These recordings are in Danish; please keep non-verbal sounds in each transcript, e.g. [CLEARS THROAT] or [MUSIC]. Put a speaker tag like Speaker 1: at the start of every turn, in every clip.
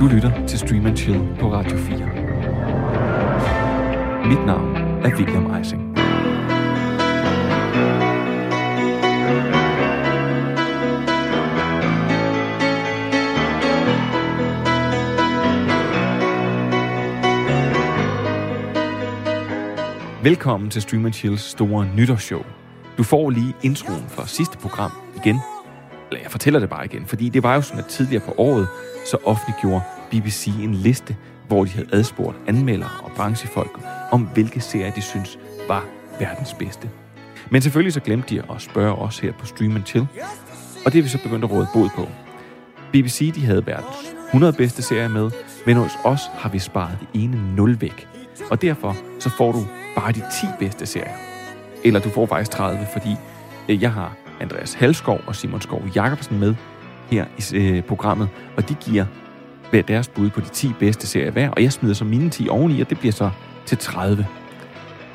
Speaker 1: Du lytter til Stream and Chill på Radio 4. Mit navn er William Eising. Velkommen til Stream Chills store nytårsshow. Du får lige introen fra sidste program igen. Jeg fortæller det bare igen, fordi det var jo sådan, at tidligere på året, så offentliggjorde BBC en liste, hvor de havde adspurgt anmeldere og branchefolk om, hvilke serier de synes var verdens bedste. Men selvfølgelig så glemte de at spørge os her på Stream Chill, og det er vi så begyndt at råde bod på. BBC de havde verdens 100 bedste serier med, men hos os har vi sparet det ene 0 væk. Og derfor så får du bare de 10 bedste serier. Eller du får faktisk 30, fordi øh, jeg har Andreas Halskov og Simon Skov Jacobsen med her i øh, programmet, og de giver hver deres bud på de 10 bedste serier hver, og jeg smider så mine 10 oveni, og det bliver så til 30.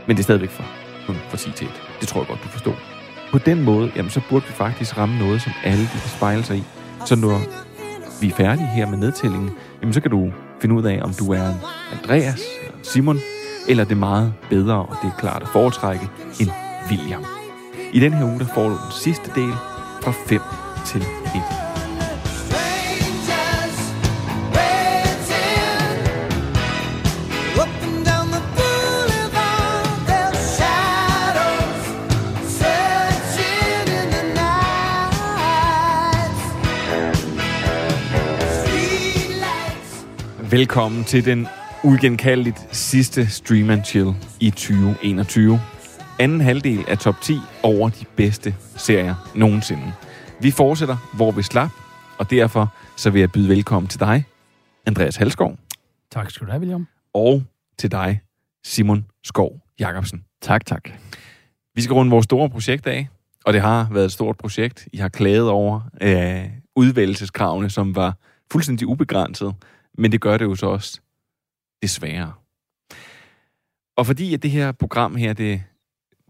Speaker 1: Men det er stadigvæk for, kun for 10 til 1. Det tror jeg godt, du forstår. På den måde, jamen, så burde vi faktisk ramme noget, som alle de kan spejle sig i. Så når vi er færdige her med nedtællingen, jamen, så kan du finde ud af, om du er Andreas, eller Simon, eller det meget bedre, og det er klart at foretrække, en William. I den her uge, der får du den sidste del fra 5 til 1. Velkommen til den uigenkaldeligt sidste Stream and Chill i 2021. Anden halvdel af top 10 over de bedste serier nogensinde. Vi fortsætter, hvor vi slap, og derfor så vil jeg byde velkommen til dig, Andreas Halskov.
Speaker 2: Tak skal du have, William.
Speaker 1: Og til dig, Simon Skov Jacobsen.
Speaker 2: Tak, tak.
Speaker 1: Vi skal runde vores store projekt af, og det har været et stort projekt. I har klaget over øh, udvælgelseskravene, som var fuldstændig ubegrænset, men det gør det jo så også desværre. Og fordi at det her program her, det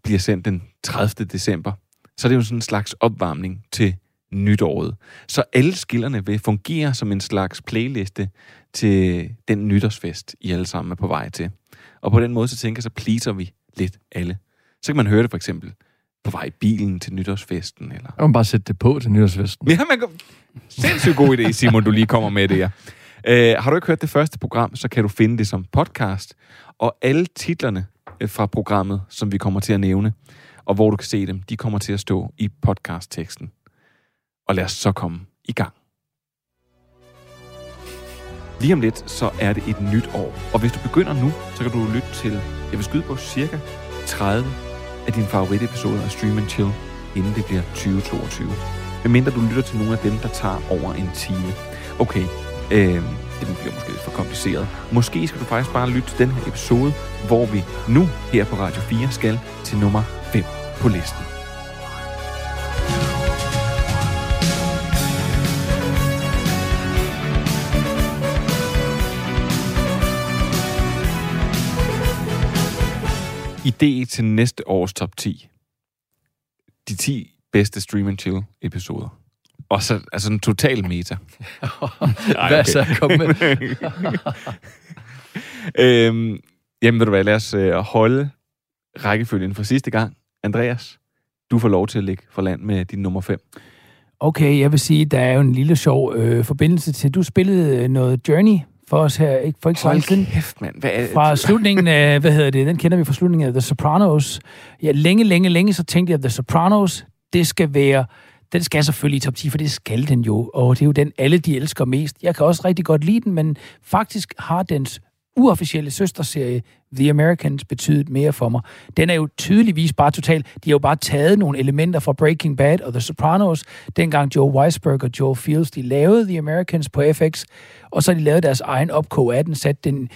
Speaker 1: bliver sendt den 30. december, så er det jo sådan en slags opvarmning til nytåret. Så alle skillerne vil fungere som en slags playliste til den nytårsfest, I alle sammen er på vej til. Og på den måde, så tænker jeg, så pleaser vi lidt alle. Så kan man høre det for eksempel på vej i bilen til nytårsfesten. Eller...
Speaker 2: Må bare sætte det på til nytårsfesten.
Speaker 1: Ja, man kan... Sindssygt god idé, Simon, du lige kommer med det her. Uh, har du ikke hørt det første program, så kan du finde det som podcast. Og alle titlerne Øh, fra programmet, som vi kommer til at nævne, og hvor du kan se dem, de kommer til at stå i podcastteksten. Og lad os så komme i gang. Lige om lidt, så er det et nyt år. Og hvis du begynder nu, så kan du lytte til, jeg vil skyde på cirka 30 af dine favoritepisoder af Stream Chill, inden det bliver 2022. Medmindre du lytter til nogle af dem, der tager over en time. Okay, øh, den bliver måske lidt for kompliceret. Måske skal du faktisk bare lytte til den her episode, hvor vi nu her på Radio 4 skal til nummer 5 på listen. Idé til næste års top 10. De 10 bedste Stream Chill episoder. Og så altså en total meta. [LAUGHS]
Speaker 2: Ej, Hvad så? Kom med. [LAUGHS]
Speaker 1: øhm, jamen, ved du hvad, lad os øh, holde rækkefølgen fra sidste gang. Andreas, du får lov til at ligge for land med din nummer 5.
Speaker 3: Okay, jeg vil sige, der er jo en lille sjov øh, forbindelse til, du spillede noget Journey for os her, ikke, for ikke så lang tid.
Speaker 1: kæft, mand. Hvad er,
Speaker 3: Fra slutningen af, hvad hedder det, den kender vi fra slutningen af The Sopranos. Ja, længe, længe, længe, så tænkte jeg, at The Sopranos, det skal være den skal selvfølgelig i top 10, for det skal den jo, og det er jo den, alle de elsker mest. Jeg kan også rigtig godt lide den, men faktisk har dens uofficielle søsterserie, The Americans, betydet mere for mig. Den er jo tydeligvis bare total. De har jo bare taget nogle elementer fra Breaking Bad og The Sopranos, dengang Joe Weisberg og Joe Fields, de lavede The Americans på FX, og så de lavet deres egen opkog af den, sat den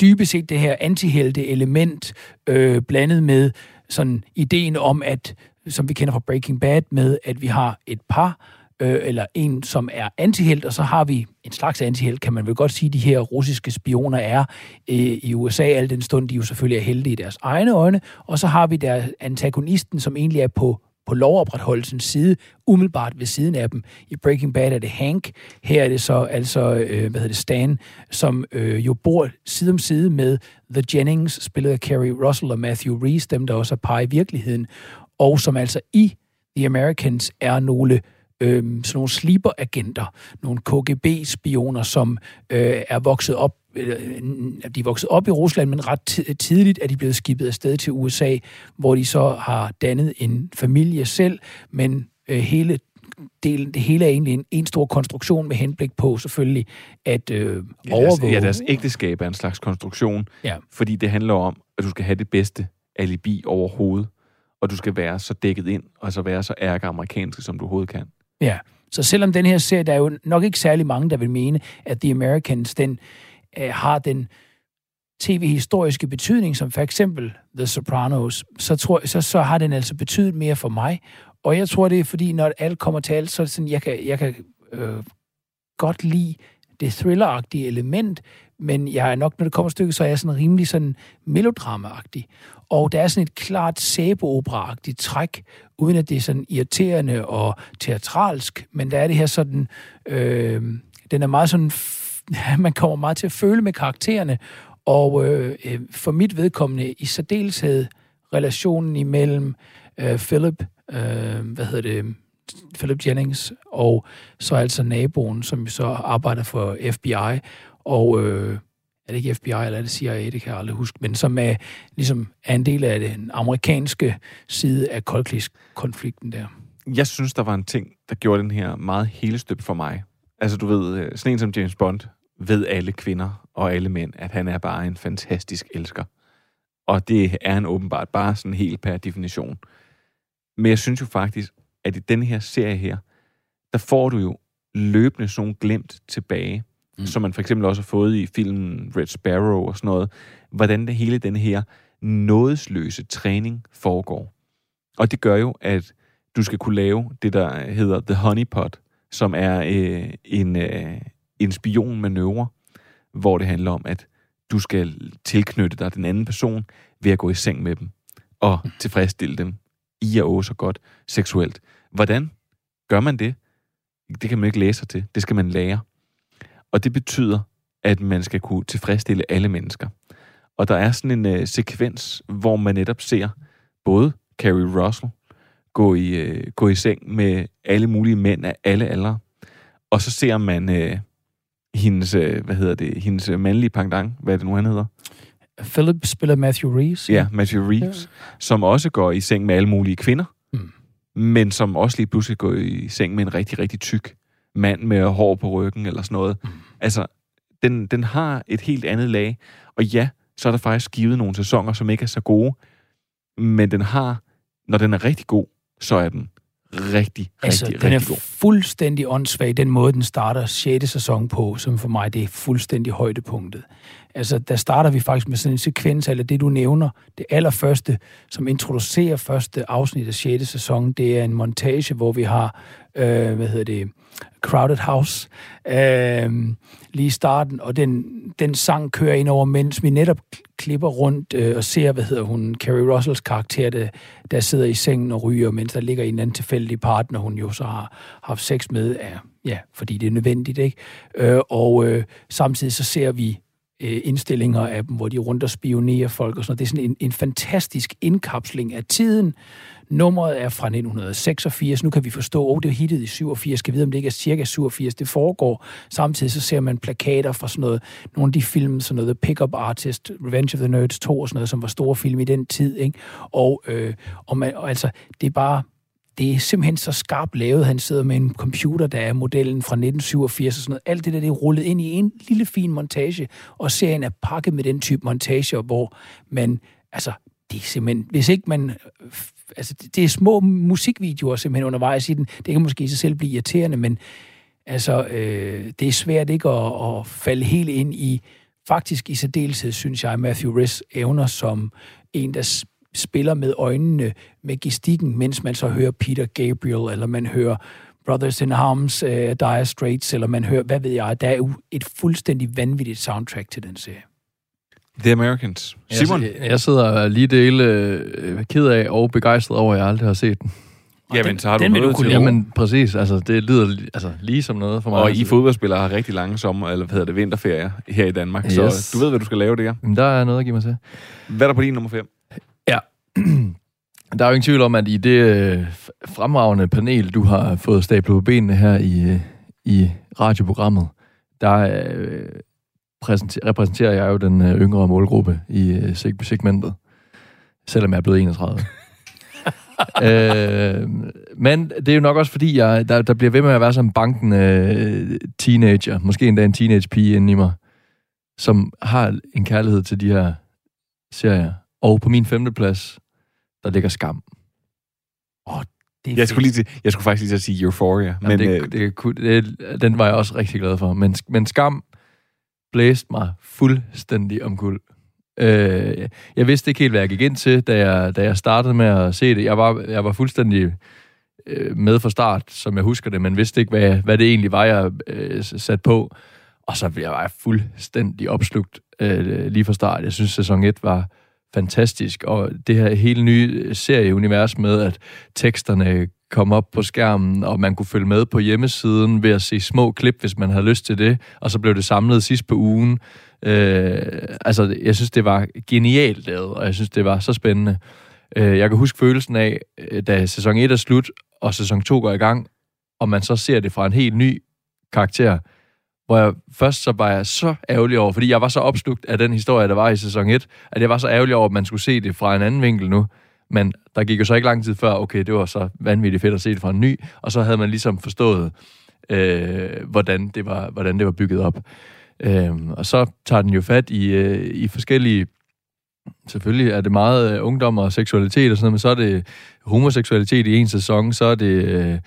Speaker 3: dybest set det her antihelte element øh, blandet med sådan ideen om, at som vi kender fra Breaking Bad, med at vi har et par, øh, eller en, som er antihelt, og så har vi en slags antihelt, kan man vel godt sige, de her russiske spioner er øh, i USA, al den stund de jo selvfølgelig er heldige i deres egne øjne, og så har vi der antagonisten, som egentlig er på på lovopretholdelsens side, umiddelbart ved siden af dem. I Breaking Bad er det Hank. Her er det så altså, øh, hvad hedder det, Stan, som øh, jo bor side om side med The Jennings, spillet af Kerry Russell og Matthew Reese, dem der også er par i virkeligheden, og som altså i The Americans er nogle øh, sådan nogle sleeper-agenter, nogle KGB-spioner, som øh, er vokset op øh, de er vokset op i Rusland, men ret tidligt er de blevet skibet afsted til USA, hvor de så har dannet en familie selv, men øh, hele delen, det hele er egentlig en, en stor konstruktion med henblik på selvfølgelig at øh, overvåge.
Speaker 1: Ja, deres, ja, deres ægteskab er en slags konstruktion, ja. fordi det handler om, at du skal have det bedste alibi overhovedet, og du skal være så dækket ind, og så være så ærke amerikansk, som du overhovedet kan.
Speaker 3: Ja, så selvom den her serie, der er jo nok ikke særlig mange, der vil mene, at The Americans, den øh, har den tv-historiske betydning, som for eksempel The Sopranos, så, tror, så, så har den altså betydet mere for mig. Og jeg tror, det er fordi, når alt kommer til alt, så er det sådan, jeg kan, jeg kan øh, godt lide det thrilleragtige element, men jeg er nok, når det kommer stykket, så er jeg sådan rimelig sådan melodramaagtig. Og der er sådan et klart sæbeoperaagtigt træk, uden at det er sådan irriterende og teatralsk, men der er det her sådan, øh, den er meget sådan, [LAUGHS] man kommer meget til at føle med karaktererne, og øh, øh, for mit vedkommende i særdeleshed relationen imellem øh, Philip, øh, hvad hedder det, Philip Jennings, og så altså naboen, som så arbejder for FBI, og øh, er det ikke FBI, eller er det CIA, det kan jeg aldrig huske, men som er, ligesom er en del af den amerikanske side af koldkrigskonflikten der.
Speaker 1: Jeg synes, der var en ting, der gjorde den her meget hele støb for mig. Altså, du ved, øh, sådan en som James Bond ved alle kvinder og alle mænd, at han er bare en fantastisk elsker. Og det er han åbenbart bare sådan helt per definition. Men jeg synes jo faktisk, at i den her serie her, der får du jo løbende sådan glemt tilbage mm. som man for eksempel også har fået i filmen Red Sparrow og sådan noget, hvordan det hele den her nådesløse træning foregår. Og det gør jo, at du skal kunne lave det, der hedder The Honeypot, som er øh, en, øh, en spionmanøvre, hvor det handler om, at du skal tilknytte dig den anden person ved at gå i seng med dem og mm. tilfredsstille dem i og så godt seksuelt. Hvordan gør man det? Det kan man ikke læse sig til. Det skal man lære. Og det betyder, at man skal kunne tilfredsstille alle mennesker. Og der er sådan en øh, sekvens, hvor man netop ser både Carrie Russell gå i, øh, gå i seng med alle mulige mænd af alle aldre, og så ser man øh, hendes, øh, hvad hedder det, hendes mandlige pangdang, hvad er det nu, han hedder?
Speaker 3: Philip spiller Matthew Reeves.
Speaker 1: Ja, Matthew Reeves, ja. som også går i seng med alle mulige kvinder, mm. men som også lige pludselig går i seng med en rigtig, rigtig tyk mand med hår på ryggen eller sådan noget. Mm. Altså, den, den har et helt andet lag. Og ja, så er der faktisk givet nogle sæsoner, som ikke er så gode. Men den har, når den er rigtig god, så er den rigtig, altså, rigtig,
Speaker 3: den
Speaker 1: rigtig
Speaker 3: er god. fuldstændig åndssvag, den måde, den starter 6. sæson på, som for mig det er fuldstændig højdepunktet. Altså, der starter vi faktisk med sådan en sekvens, eller det du nævner, det allerførste, som introducerer første afsnit af 6. sæson, det er en montage, hvor vi har, øh, hvad hedder det, Crowded House øh, lige i starten, og den, den sang kører ind over, mens vi netop klipper rundt øh, og ser, hvad hedder hun, Carrie Russells karakter, der, der sidder i sengen og ryger, mens der ligger en eller anden tilfældig partner, hun jo så har haft sex med, ja, ja fordi det er nødvendigt, ikke? Øh, og øh, samtidig så ser vi øh, indstillinger af dem, hvor de rundt og spionerer folk og sådan noget. Det er sådan en, en fantastisk indkapsling af tiden, Nummeret er fra 1986. Nu kan vi forstå, at det er hittet i 87. Skal vide, om det ikke er cirka 87. Det foregår. Samtidig så ser man plakater fra sådan noget, nogle af de film, sådan noget The Pickup Artist, Revenge of the Nerds 2 og sådan noget, som var store film i den tid. Ikke? Og, øh, og, man, og altså, det er bare det er simpelthen så skarpt lavet. Han sidder med en computer, der er modellen fra 1987 og sådan noget. Alt det der, det er rullet ind i en lille fin montage, og serien er pakket med den type montager, hvor man, altså, det er simpelthen, hvis ikke man altså, det er små musikvideoer simpelthen undervejs i den. Det kan måske i sig selv blive irriterende, men altså, øh, det er svært ikke at, at falde helt ind i, faktisk i særdeleshed, synes jeg, Matthew Riss evner som en, der spiller med øjnene, med gestikken, mens man så hører Peter Gabriel, eller man hører Brothers in Arms, uh, Dire Straits, eller man hører, hvad ved jeg, der er jo et fuldstændig vanvittigt soundtrack til den serie.
Speaker 1: The Americans. Simon?
Speaker 2: Jeg, jeg sidder lige dele øh, ked af og begejstret over, at jeg aldrig har set den.
Speaker 1: Jamen, så har du
Speaker 3: den vil
Speaker 1: noget
Speaker 3: du kunne
Speaker 1: til.
Speaker 2: Jamen, præcis. Altså, det lyder altså, lige som noget for mig.
Speaker 1: Og I fodboldspillere har rigtig lange sommer, eller hvad hedder det, vinterferier her i Danmark.
Speaker 2: Yes.
Speaker 1: Så du ved, hvad du skal lave der.
Speaker 2: Jamen, der er noget at give mig til.
Speaker 1: Hvad er der på din nummer 5? [CLEARS THROAT]
Speaker 2: Der er jo ingen tvivl om, at i det øh, fremragende panel, du har fået stablet på benene her i, øh, i radioprogrammet, der øh, præsenter, repræsenterer jeg jo den øh, yngre målgruppe i øh, seg- segmentet, selvom jeg er blevet 31. [LAUGHS] øh, men det er jo nok også fordi, jeg, der, der bliver ved med at være sådan en bankende øh, teenager, måske endda en teenage-pige inde i mig, som har en kærlighed til de her serier. Og på min femteplads, der ligger skam.
Speaker 3: Det er
Speaker 1: Jeg skulle, lige til, jeg skulle faktisk lige til at sige Euphoria.
Speaker 2: Men
Speaker 1: Men,
Speaker 2: det,
Speaker 1: øh,
Speaker 2: det, kunne- det, den var jeg også rigtig glad for. Men, men skam blæste mig fuldstændig omkuld. Øh, jeg vidste ikke helt, hvad jeg gik ind til, da jeg, da jeg startede med at se det. Jeg var, jeg var fuldstændig øh, med fra start, som jeg husker det, men vidste ikke, hvad, hvad det egentlig var, jeg øh, sat på. Og så blev jeg bare fuldstændig opslugt øh, lige fra start. Jeg synes, sæson 1 var fantastisk, og det her hele nye serieunivers med, at teksterne kom op på skærmen, og man kunne følge med på hjemmesiden ved at se små klip, hvis man havde lyst til det, og så blev det samlet sidst på ugen. Øh, altså, jeg synes, det var genialt lavet, og jeg synes, det var så spændende. Øh, jeg kan huske følelsen af, øh, da sæson 1 er slut, og sæson 2 går i gang, og man så ser det fra en helt ny karakter, hvor jeg først så var jeg så ærgerlig over, fordi jeg var så opslugt af den historie, der var i sæson 1, at jeg var så ærgerlig over, at man skulle se det fra en anden vinkel nu. Men der gik jo så ikke lang tid før, okay, det var så vanvittigt fedt at se det fra en ny, og så havde man ligesom forstået, øh, hvordan, det var, hvordan det var bygget op. Øh, og så tager den jo fat i, øh, i forskellige selvfølgelig er det meget øh, ungdom og seksualitet og sådan noget, men så er det homoseksualitet i en sæson, så er det, øh,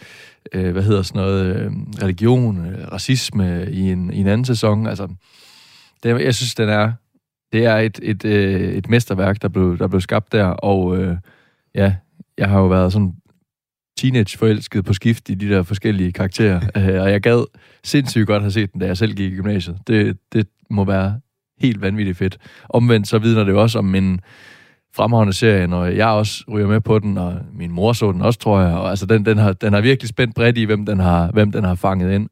Speaker 2: øh, hvad hedder sådan noget, øh, religion, øh, racisme i en, i en anden sæson. Altså, det, jeg synes, den er, det er et, et, øh, et mesterværk, der blev, der blev skabt der, og øh, ja, jeg har jo været sådan teenage-forelsket på skift i de der forskellige karakterer, [LAUGHS] øh, og jeg gad sindssygt godt have set den, da jeg selv gik i gymnasiet. Det, det må være helt vanvittigt fedt. Omvendt så vidner det jo også om en fremragende serie, når jeg også ryger med på den, og min mor så den også, tror jeg. Og altså, den, den, har, den har virkelig spændt bredt i, hvem den har, hvem den har fanget ind.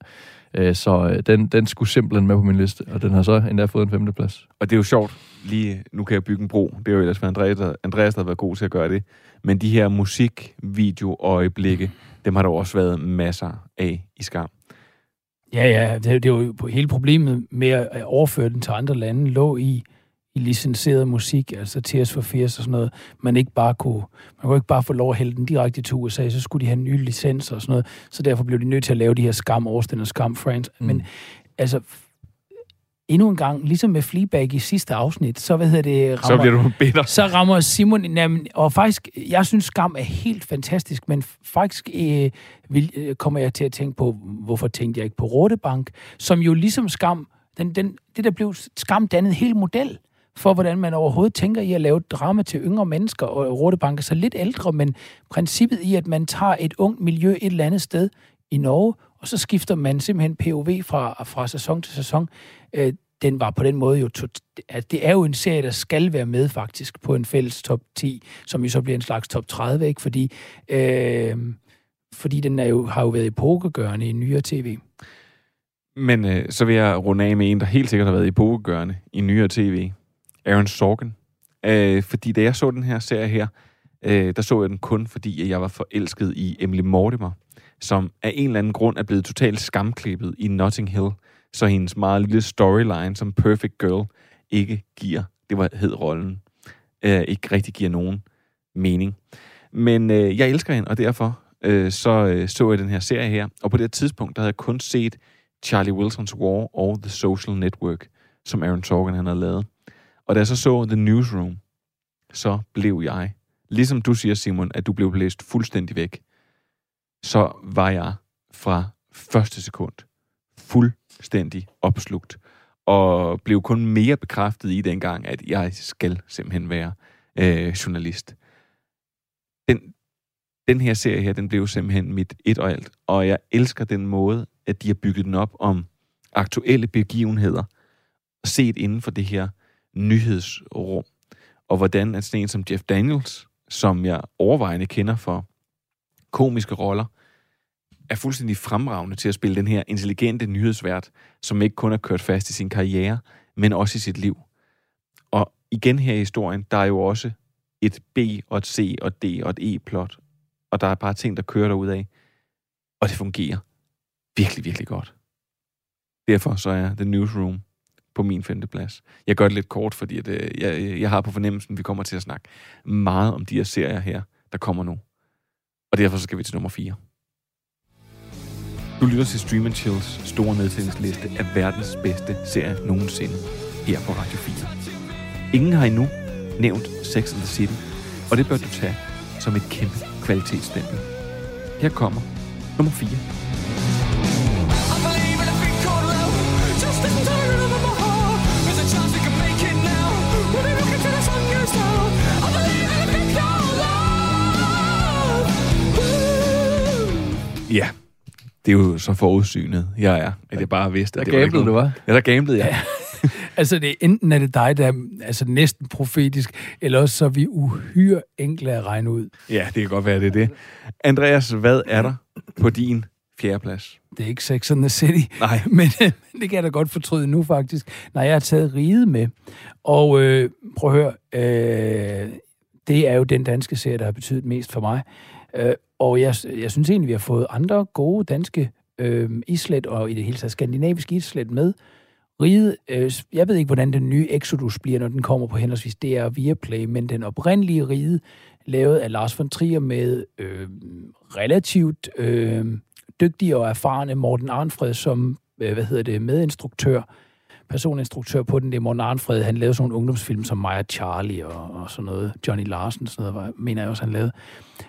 Speaker 2: Øh, så øh, den, den skulle simpelthen med på min liste, og den har så endda fået en femteplads.
Speaker 1: Og det er jo sjovt, lige nu kan jeg bygge en bro. Det er jo ellers været Andreas, der, Andreas, der har været god til at gøre det. Men de her musikvideo-øjeblikke, dem har der også været masser af i skam.
Speaker 3: Ja, ja, det, det er jo hele problemet med at overføre den til andre lande, lå i, i licenseret musik, altså Tears for Fears og sådan noget, man ikke bare kunne, man kunne ikke bare få lov at hælde den direkte til USA, så skulle de have nye licenser og sådan noget, så derfor blev de nødt til at lave de her skam Austin og skam France.
Speaker 2: Mm.
Speaker 3: Men altså, endnu en gang, ligesom med Fleabag i sidste afsnit, så hvad hedder det,
Speaker 1: Så bliver du bitter.
Speaker 3: så rammer Simon, jamen, og faktisk, jeg synes, Skam er helt fantastisk, men faktisk øh, vil, øh, kommer jeg til at tænke på, hvorfor tænkte jeg ikke på Rådebank, som jo ligesom Skam, den, den, det der blev Skam dannet helt model for, hvordan man overhovedet tænker i at lave drama til yngre mennesker, og Rådebank er så lidt ældre, men princippet i, at man tager et ungt miljø et eller andet sted i Norge, og så skifter man simpelthen POV fra, fra sæson til sæson, øh, den var på den måde jo... At det er jo en serie, der skal være med faktisk på en fælles top 10, som jo så bliver en slags top 30, ikke? Fordi, øh, fordi den er jo, har jo været epokegørende i nyere tv.
Speaker 1: Men øh, så vil jeg runde af med en, der helt sikkert har været i i nyere tv. Aaron Sorkin. Øh, fordi da jeg så den her serie her, øh, der så jeg den kun, fordi at jeg var forelsket i Emily Mortimer, som af en eller anden grund er blevet totalt skamklippet i Notting Hill, så hendes meget lille storyline som Perfect Girl ikke giver, det var hed rollen, øh, ikke rigtig giver nogen mening. Men øh, jeg elsker hende, og derfor øh, så øh, så jeg den her serie her, og på det her tidspunkt, der havde jeg kun set Charlie Wilsons War og The Social Network, som Aaron Sorkin han havde lavet. Og da jeg så så The Newsroom, så blev jeg, ligesom du siger Simon, at du blev blæst fuldstændig væk, så var jeg fra første sekund fuldstændig opslugt, og blev kun mere bekræftet i dengang, at jeg skal simpelthen være øh, journalist. Den, den her serie her, den blev simpelthen mit et og alt, og jeg elsker den måde, at de har bygget den op om aktuelle begivenheder, set inden for det her nyhedsrum, og hvordan at sådan en som Jeff Daniels, som jeg overvejende kender for komiske roller, er fuldstændig fremragende til at spille den her intelligente nyhedsvært, som ikke kun er kørt fast i sin karriere, men også i sit liv. Og igen her i historien, der er jo også et B og et C og et D og et E-plot, og der er bare ting, der kører derud af, og det fungerer virkelig, virkelig godt. Derfor så er The Newsroom på min femte plads. Jeg gør det lidt kort, fordi at, øh, jeg, jeg har på fornemmelsen, at vi kommer til at snakke meget om de her serier her, der kommer nu. Og derfor så skal vi til nummer 4. Du lytter til Stream Chills store nedtællingsliste af verdens bedste serie nogensinde her på Radio 4. Ingen har endnu nævnt Sex and the City, og det bør du tage som et kæmpe kvalitetsstempel. Her kommer nummer 4. det er jo så forudsynet, jeg er, at jeg bare vidste, at
Speaker 2: Der
Speaker 1: det var
Speaker 2: gamblede du, hva'?
Speaker 1: Ja, der gamblede jeg. [LAUGHS]
Speaker 3: Altså, det, enten er det dig, der er altså, næsten profetisk, eller også så er vi uhyre enkle at regne ud.
Speaker 1: Ja, det kan godt være, det er det. Andreas, hvad er der på din fjerdeplads?
Speaker 3: Det er ikke Sex and the City.
Speaker 1: Nej. [LAUGHS]
Speaker 3: Men, øh, men det kan jeg da godt fortryde nu, faktisk. Nej, jeg har taget Ride med. Og øh, prøv at høre, øh, det er jo den danske serie, der har betydet mest for mig. Øh, og jeg, jeg synes egentlig, vi har fået andre gode danske øh, islet, og i det hele taget skandinaviske islet med. Ride, øh, jeg ved ikke, hvordan den nye Exodus bliver, når den kommer på henholdsvis DR og Viaplay, men den oprindelige Ride, lavet af Lars von Trier med øh, relativt øh, dygtige og erfarne Morten Arnfred som, øh, hvad hedder det, medinstruktør, personinstruktør på den. Det er Morten Arnfred. Han lavede sådan nogle ungdomsfilm som Maja Charlie og, og sådan noget. Johnny Larsen, sådan noget, var- mener jeg også, han lavede.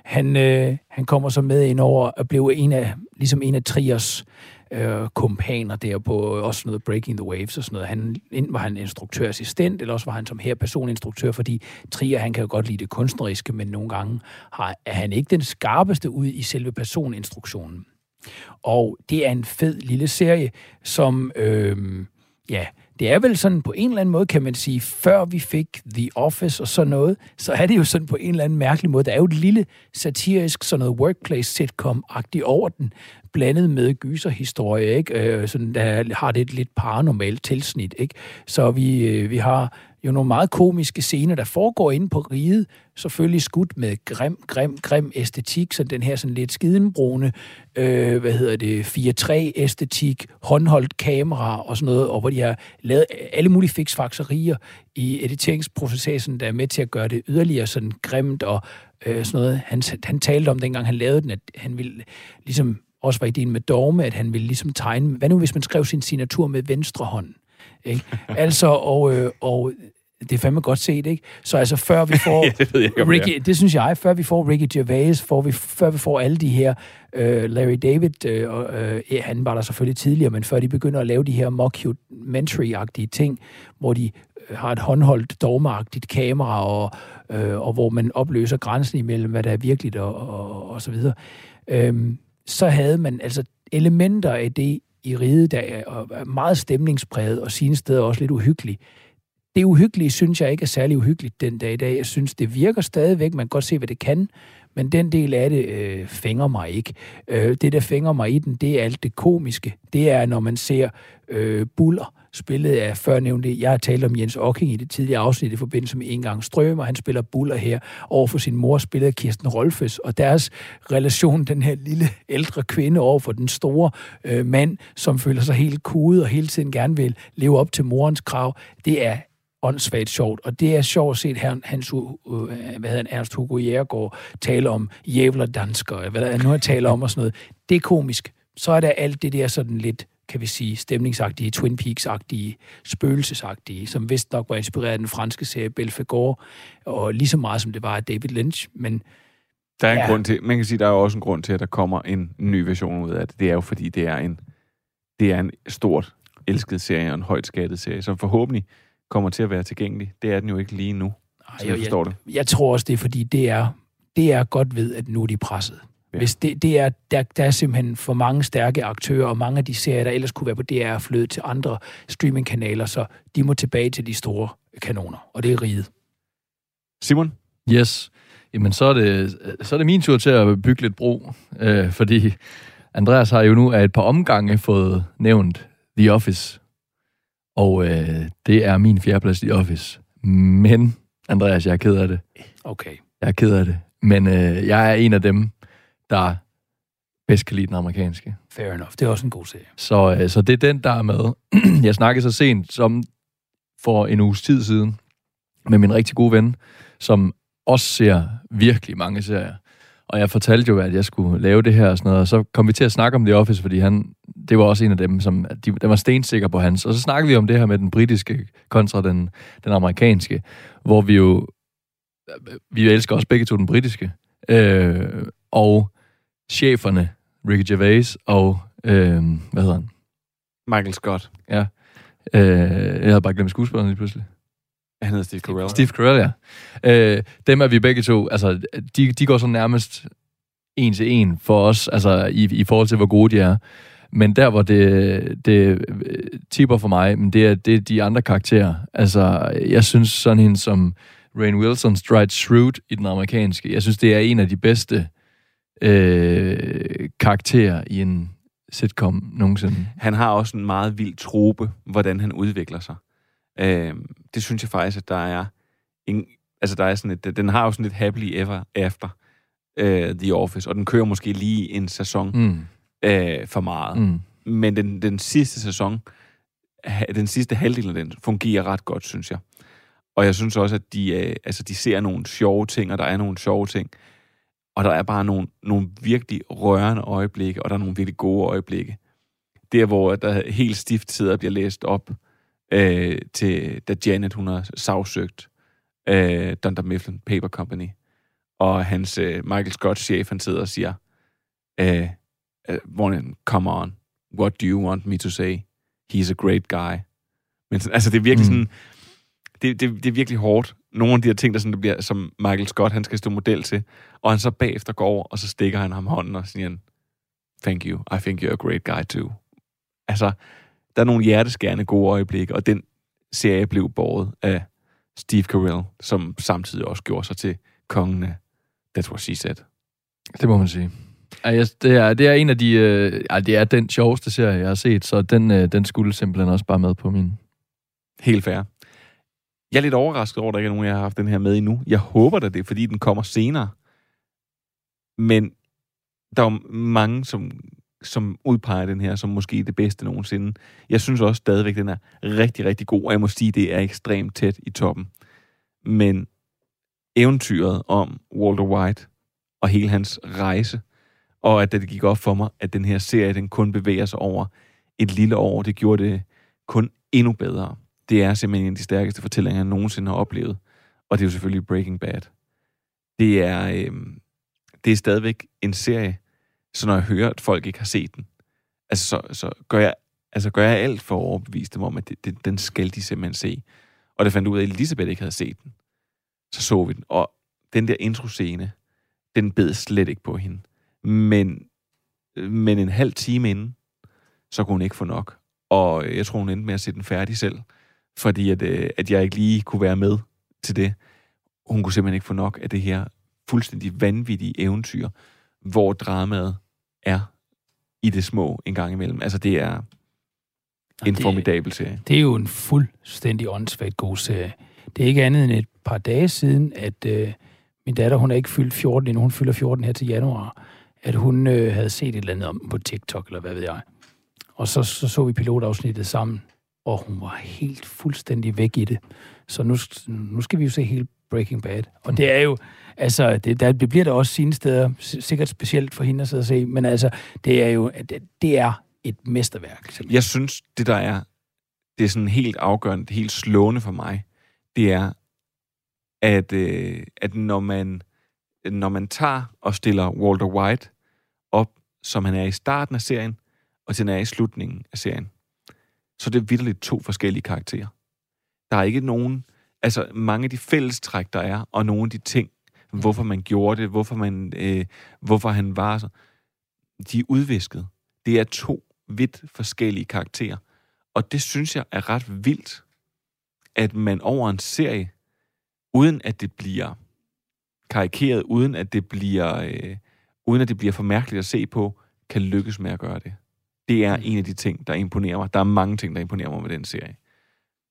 Speaker 3: Han, øh, han kommer så med ind over og blev en af, ligesom en af Triers øh, kompaner der på øh, også noget Breaking the Waves og sådan noget. Han, enten var han instruktørassistent, eller også var han som her personinstruktør, fordi Trier, han kan jo godt lide det kunstneriske, men nogle gange har, er han ikke den skarpeste ud i selve personinstruktionen. Og det er en fed lille serie, som, øh, ja, det er vel sådan på en eller anden måde, kan man sige, før vi fik The Office og sådan noget, så er det jo sådan på en eller anden mærkelig måde. Der er jo et lille satirisk, sådan noget workplace sitcom-agtigt over den, blandet med gyserhistorie, ikke? Øh, sådan, der har det et lidt paranormalt tilsnit, ikke? Så vi, øh, vi har jo nogle meget komiske scener, der foregår inde på riget, selvfølgelig skudt med grim, grim, grim æstetik, sådan den her sådan lidt skidenbrune, øh, hvad hedder det, 4-3-æstetik, håndholdt kamera og sådan noget, og hvor de har lavet alle mulige fiksfakserier i editeringsprocessen, der er med til at gøre det yderligere sådan grimt og øh, sådan noget. Han, han talte om dengang, han lavede den, at han ville ligesom også var ideen med dogme, at han ville ligesom tegne, hvad nu hvis man skrev sin signatur med venstre hånd? Ikke? [LAUGHS] Altså, og, øh, og det er fandme godt set, ikke? Så altså, før vi [LAUGHS] får...
Speaker 1: Ja, det ved jeg ikke.
Speaker 3: Ricky, det synes jeg, før vi får Ricky Gervais, får vi, før vi får alle de her, øh, Larry David, øh, og, øh, ja, han var der selvfølgelig tidligere, men før de begynder at lave de her mockumentary-agtige ting, hvor de øh, har et håndholdt, dogmagtigt kamera, og, øh, og hvor man opløser grænsen imellem, hvad der er virkeligt, og, og, og så videre. Øhm, så havde man altså elementer af det i riget, der er meget stemningspræget, og sine steder også lidt uhyggeligt. Det uhyggelige synes jeg ikke er særlig uhyggeligt den dag i dag. Jeg synes, det virker stadigvæk. Man kan godt se, hvad det kan, men den del af det øh, fænger mig ikke. Øh, det, der fænger mig i den, det er alt det komiske. Det er, når man ser øh, Buller, spillet af førnævnte. Jeg har talt om Jens Ocking i det tidligere afsnit i forbindelse med En gang Strøm, og han spiller Buller her over for sin mor, spillet af Kirsten Rolfes, og deres relation, den her lille ældre kvinde over for den store øh, mand, som føler sig helt kudet og hele tiden gerne vil leve op til morens krav, det er åndssvagt sjovt, og det er sjovt at se, hans, øh, hvad hedder han, Ernst Hugo Jægergaard tale om jævler dansker, hvad der nu han taler om og sådan noget. Det er komisk. Så er der alt det der sådan lidt kan vi sige, stemningsagtige, Twin Peaks-agtige, spøgelsesagtige, som vist nok var inspireret af den franske serie Belfegor, og lige så meget som det var af David Lynch, men
Speaker 1: Der er en
Speaker 3: Ja.
Speaker 1: grund til, man kan sige, der er også en grund til, at der kommer en ny version ud af det. Det er jo fordi, det er en, det er en stort elsket serie og en højt skattet serie, som forhåbentlig kommer til at være tilgængelig. Det er den jo ikke lige nu, som jeg forstår det.
Speaker 3: jeg tror også, det er fordi, det er, det er godt ved, at nu er de presset.
Speaker 1: Ja.
Speaker 3: Hvis det, det er, der, der er simpelthen for mange stærke aktører, og mange af de serier, der ellers kunne være på DR, er flyttet til andre streamingkanaler, så de må tilbage til de store kanoner, og det er riget.
Speaker 1: Simon?
Speaker 2: Yes. Jamen, så er, det, så er det min tur til at bygge lidt bro, øh, fordi Andreas har jo nu af et par omgange fået nævnt The Office, og øh, det er min fjerdeplads The Office. Men, Andreas, jeg er ked af det.
Speaker 3: Okay.
Speaker 2: Jeg er ked af det. Men øh, jeg er en af dem, der bedst kan lide den amerikanske.
Speaker 3: Fair enough. Det er også en god serie.
Speaker 2: Så, øh, så det er den, der er med. [CLEARS THROAT] jeg snakkede så sent som for en uges tid siden med min rigtig gode ven, som også ser virkelig mange serier. Og jeg fortalte jo, at jeg skulle lave det her og sådan noget, og så kom vi til at snakke om The Office, fordi han, det var også en af dem, som de, den var stensikker på hans. Og så snakkede vi om det her med den britiske kontra den, den amerikanske, hvor vi jo, vi elsker også begge to den britiske. Øh, og cheferne, Ricky Gervais og, øh, hvad hedder han?
Speaker 1: Michael Scott.
Speaker 2: Øh, jeg havde bare glemt skuespilleren lige pludselig.
Speaker 1: Han hedder Steve Carell.
Speaker 2: Steve Carell, ja. Øh, dem er vi begge to, altså, de, de går så nærmest en til en for os, altså i, i forhold til, hvor gode de er. Men der, hvor det, det øh, tipper for mig, men det er, det er de andre karakterer. Altså, jeg synes sådan en som Rain Wilson, Stride Shrewd i den amerikanske, jeg synes, det er en af de bedste øh, karakterer i en sitcom nogensinde.
Speaker 1: Han har også en meget vild trope, hvordan han udvikler sig. Øh, det synes jeg faktisk, at der er en, altså der er sådan et, den har jo sådan et happily ever after uh, The Office, og den kører måske lige en sæson
Speaker 2: Mm.
Speaker 1: uh, for meget.
Speaker 2: Mm.
Speaker 1: Men den, den sidste sæson, den sidste halvdel af den, fungerer ret godt, synes jeg. Og jeg synes også, at de, øh, altså, de ser nogle sjove ting, og der er nogle sjove ting. Og der er bare nogle, nogle virkelig rørende øjeblikke, og der er nogle virkelig gode øjeblikke. Der, hvor der helt stift sidder og bliver læst op, øh, til, da Janet, hun har sagsøgt øh, Dunder Mifflin Paper Company. Og hans øh, Michael Scott chef, han sidder og siger, øh, øh, Warren, come on, what do you want me to say? He's a great guy. Men altså, det er virkelig
Speaker 2: Mm.
Speaker 1: sådan, det, det, det er virkelig hårdt. Nogle af de her ting, der, sådan, der bliver, som Michael Scott, han skal stå model til, og han så bagefter går over, og så stikker han ham hånden og siger, han, thank you, I think you're a great guy too. Altså, der er nogle hjerteskærende gode øjeblikke, og den serie blev båret af Steve Carell, som samtidig også gjorde sig til kongen af That's What She Said.
Speaker 2: Det må man sige. Det, er, det er en af de... Øh, det er den sjoveste serie, jeg har set, så den, øh, den skulle simpelthen også bare med på min...
Speaker 1: Helt fair. Jeg er lidt overrasket over, at der ikke er nogen, jeg har haft den her med endnu. Jeg håber da det, fordi den kommer senere. Men der er mange, som, som udpeger den her som måske det bedste nogensinde. Jeg synes også stadigvæk, den er rigtig, rigtig god, og jeg må sige, det er ekstremt tæt i toppen. Men eventyret om Walter White og hele hans rejse, og at det gik op for mig, at den her serie, den kun bevæger sig over et lille år, det gjorde det kun endnu bedre. Det er simpelthen en af de stærkeste fortællinger, jeg nogensinde har oplevet. Og det er jo selvfølgelig Breaking Bad. Det er, øh, det er stadigvæk en serie, så når jeg hører, at folk ikke har set den, altså så, så gør, jeg, altså gør jeg alt for at overbevise dem om, at det, det, den skal de simpelthen se. Og det fandt ud af, at Elisabeth ikke havde set den. Så så vi den. Og den der introscene, den bed slet ikke på hende. Men, men en halv time inden, så kunne hun ikke få nok. Og øh, jeg tror, hun endte med at se den færdig selv, fordi at, øh, at jeg ikke lige kunne være med til det. Hun kunne simpelthen ikke få nok af det her fuldstændig vanvittige eventyr, hvor dramaet er i det små en gang imellem. Altså, det er en
Speaker 3: det-
Speaker 1: formidabel serie.
Speaker 3: Det er jo en fuldstændig åndssvagt god serie. Det er ikke andet end et par dage siden, at øh, min datter, hun er ikke fyldt 14 endnu, hun fylder 14 her til januar, at hun øh, havde set et eller andet om på TikTok, eller hvad ved jeg. Og så så, så vi pilotafsnittet sammen, og hun var helt fuldstændig væk i det. Så nu, nu skal vi jo se hele Breaking Bad. Og det er jo, altså, det, der, det bliver der også sine steder, sikkert specielt for hende at sidde og se, men altså, det er jo, det, det er et mesterværk. simpelthen.
Speaker 1: Jeg synes, det der er, det er sådan helt afgørende, det helt slående for mig, det er, at, øh, at når man når man tager og stiller Walter White op, som han er i starten af serien, og til han er i slutningen af serien, så er det vidderligt to forskellige karakterer. Der er ikke nogen, altså mange af de fællestræk, der er, og nogle af de ting, hvorfor man gjorde det, hvorfor, man, øh, hvorfor han var så, de er udvisket. Det er to vidt forskellige karakterer. Og det synes jeg er ret vildt, at man over en serie, uden at det bliver karikeret, uden at det bliver, øh, uden at det bliver for mærkeligt at se på, kan lykkes med at gøre det. Det er en af de ting, der imponerer mig. Der er mange ting, der imponerer mig med den serie.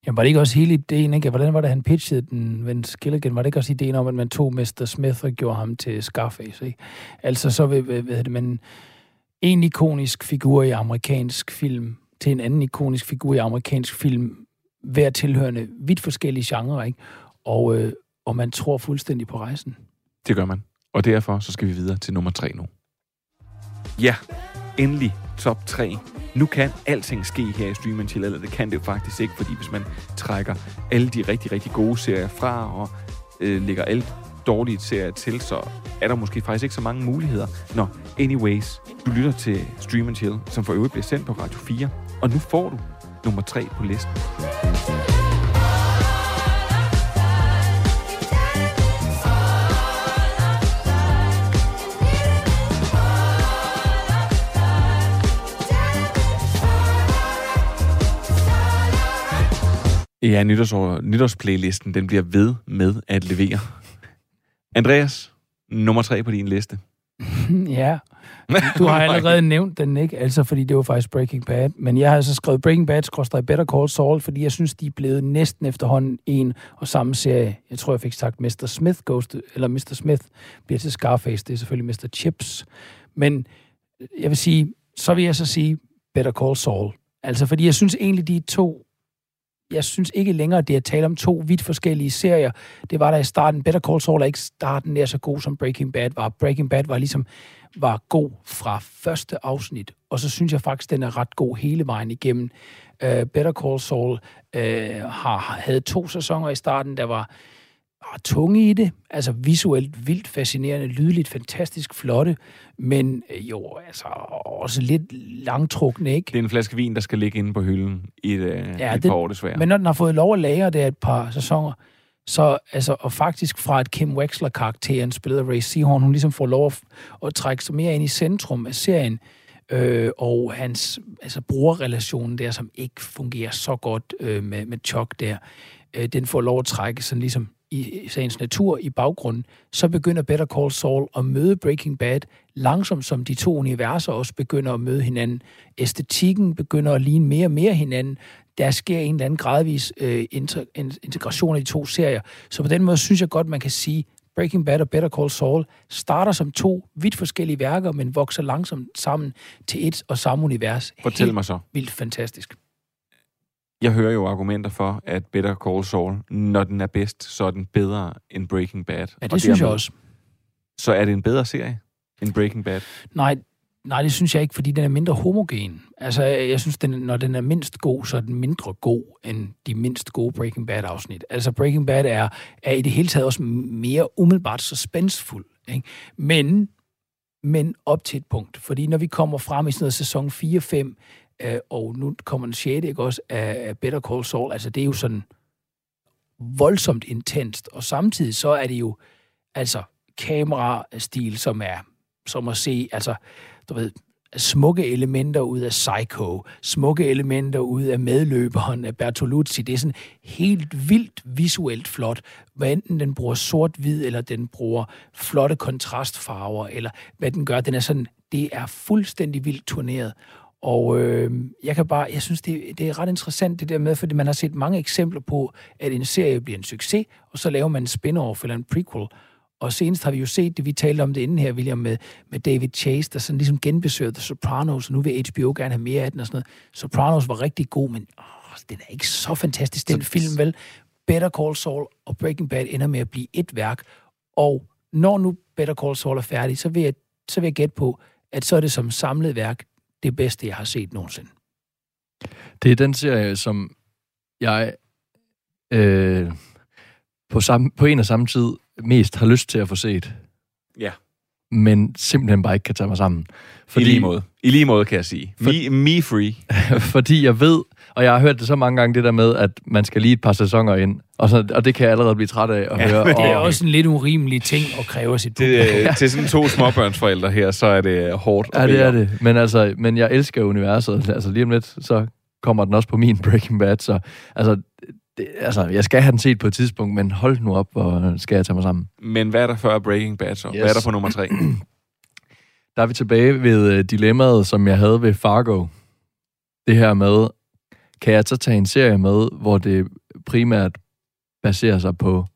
Speaker 3: Jamen, var det ikke også hele ideen, ikke? Hvordan var det, han pitchede den, Vince Gilligan? Var det ikke også ideen om, at man tog Mr. Smith og gjorde ham til Scarface, ikke? Altså, så ved, ved, ved det, man en ikonisk figur i amerikansk film til en anden ikonisk figur i amerikansk film, hver tilhørende vidt forskellige genrer, ikke? Og, øh, og man tror fuldstændig på rejsen.
Speaker 1: Det gør man. Og derfor så skal vi videre til nummer tre nu. Ja, endelig top 3. Nu kan alting ske her i Stream Chill, eller det kan det jo faktisk ikke, fordi hvis man trækker alle de rigtig, rigtig gode serier fra, og øh, lægger alle dårlige serier til, så er der måske faktisk ikke så mange muligheder. Nå, anyways, du lytter til Stream Chill, som for øvrigt bliver sendt på Radio 4, og nu får du nummer 3 på listen. Ja, nytårsår, nytårsplaylisten, den bliver ved med at levere. Andreas, nummer tre på din liste. [LAUGHS]
Speaker 3: ja, [LAUGHS] du har allerede nævnt den, ikke? Altså, fordi det var faktisk Breaking Bad. Men jeg har så skrevet Breaking Bad, skråstrej Better Call Saul, fordi jeg synes, de er blevet næsten efterhånden en og samme serie. Jeg tror, jeg fik sagt Mr. Smith goes to, eller Mr. Smith bliver til Scarface. Det er selvfølgelig Mr. Chips. Men jeg vil sige, så vil jeg så sige Better Call Saul. Altså, fordi jeg synes egentlig, de to jeg synes ikke længere, det er tale om to vidt forskellige serier. Det var der i starten. Better Call Saul er ikke starten nær så god, som Breaking Bad var. Breaking Bad var ligesom var god fra første afsnit, og så synes jeg faktisk, den er ret god hele vejen igennem. Uh, Better Call Saul uh, har, havde to sæsoner i starten, der var, var tunge i det. Altså visuelt vildt fascinerende, lydligt fantastisk flotte, men øh, jo, altså også lidt langtrukne, ikke?
Speaker 1: Det er en flaske vin, der skal ligge inde på hylden i et, ja,
Speaker 3: Ja,
Speaker 1: et
Speaker 3: det-
Speaker 1: par år desværre.
Speaker 3: Men når den har fået lov at lære det et par sæsoner, så altså, og faktisk fra at Kim Wexler-karakteren, spillet af Ray Seahorn, hun ligesom får lov at, at trække sig mere ind i centrum af serien, øh, og hans altså, brugerrelationen der, som ikke fungerer så godt øh, med, med Chuck der, øh, den får lov at trække sådan ligesom i, sagens natur i baggrunden, så begynder Better Call Saul at møde Breaking Bad langsomt, som de to universer også begynder at møde hinanden. Æstetikken begynder at ligne mere og mere hinanden. Der sker en eller anden gradvis øh, inter, in- integration af de to serier. Så på den måde synes jeg godt, man kan sige, Breaking Bad og Better Call Saul starter som to vidt forskellige værker, men vokser langsomt sammen til et og samme univers.
Speaker 1: Fortæl
Speaker 3: Helt
Speaker 1: mig så.
Speaker 3: Vildt fantastisk.
Speaker 1: Jeg hører jo argumenter for, at Better Call Saul, når den er bedst, så er den bedre end Breaking Bad.
Speaker 3: Ja, det
Speaker 1: Og
Speaker 3: synes jeg også.
Speaker 1: Så er det en bedre serie end Breaking Bad?
Speaker 3: Nej, nej, det synes jeg ikke, fordi den er mindre homogen. Altså, jeg synes, den, når den er mindst god, så er den mindre god end de mindst gode Breaking Bad-afsnit. Altså, Breaking Bad er, er i det hele taget også mere umiddelbart suspensfuld. Ikke? Men, men op til et punkt. Fordi når vi kommer frem i sådan noget sæson 4-5, øh, og nu kommer den sjette, Ikke også, af Better Call Saul, altså det er jo sådan voldsomt intenst, og samtidig så er det jo altså kamerastil, som er som at se, altså, du ved, smukke elementer ud af Psycho, smukke elementer ud af medløberen af Bertolucci. Det er sådan helt vildt visuelt flot, hvad enten den bruger sort-hvid, eller den bruger flotte kontrastfarver, eller hvad den gør. Den er sådan, det er fuldstændig vildt turneret. Og øh, jeg kan bare, jeg synes, det, det er ret interessant det der med, fordi man har set mange eksempler på, at en serie bliver en succes, og så laver man en spin-off eller en prequel. Og senest har vi jo set det, vi talte om det inden her, William, med, med David Chase, der sådan ligesom genbesøger The Sopranos, og nu vil HBO gerne have mere af den og sådan noget. Sopranos var rigtig god, men åh, den er ikke så fantastisk, den
Speaker 1: Så-
Speaker 3: film, vel? Better Call Saul og Breaking Bad ender med at blive et værk, og når nu Better Call Saul er færdig, så vil jeg, så vil jeg gætte på, at så er det som samlet værk det bedste, jeg har set nogensinde.
Speaker 2: Det er den serie, som jeg øh, på, samme, på en og samme tid mest har lyst til at få set,
Speaker 1: Ja.
Speaker 2: men simpelthen bare ikke kan tage mig sammen.
Speaker 1: Fordi, I lige måde. I lige måde, kan jeg sige.
Speaker 2: For-
Speaker 1: Me, me free. [LAUGHS]
Speaker 2: fordi jeg ved, og jeg har hørt det så mange gange, det der med, at man skal lige et par sæsoner ind, og, så, og det kan jeg allerede blive træt af at
Speaker 1: Ja,
Speaker 2: høre. [LAUGHS]
Speaker 3: Det er
Speaker 2: og,
Speaker 3: også en lidt urimelig ting at kræve sit
Speaker 1: Det,
Speaker 3: publikum.
Speaker 1: øh, til sådan to småbørnsforældre her, så er det hårdt. at
Speaker 2: Ja, det er det. Men, altså, men jeg elsker universet. Altså lige om lidt, så kommer den også på min [LAUGHS] Breaking Bad. Så altså, det, altså, jeg skal have den set på et tidspunkt, men hold nu op, hvor skal jeg tage mig sammen.
Speaker 1: Men hvad er der før Breaking Bad så? Yes. Hvad er der på nummer tre? [CLEARS THROAT]
Speaker 2: Der er vi tilbage ved øh, dilemmaet, som jeg havde ved Fargo. Det her med, kan jeg så tage en serie med, hvor det primært baserer sig på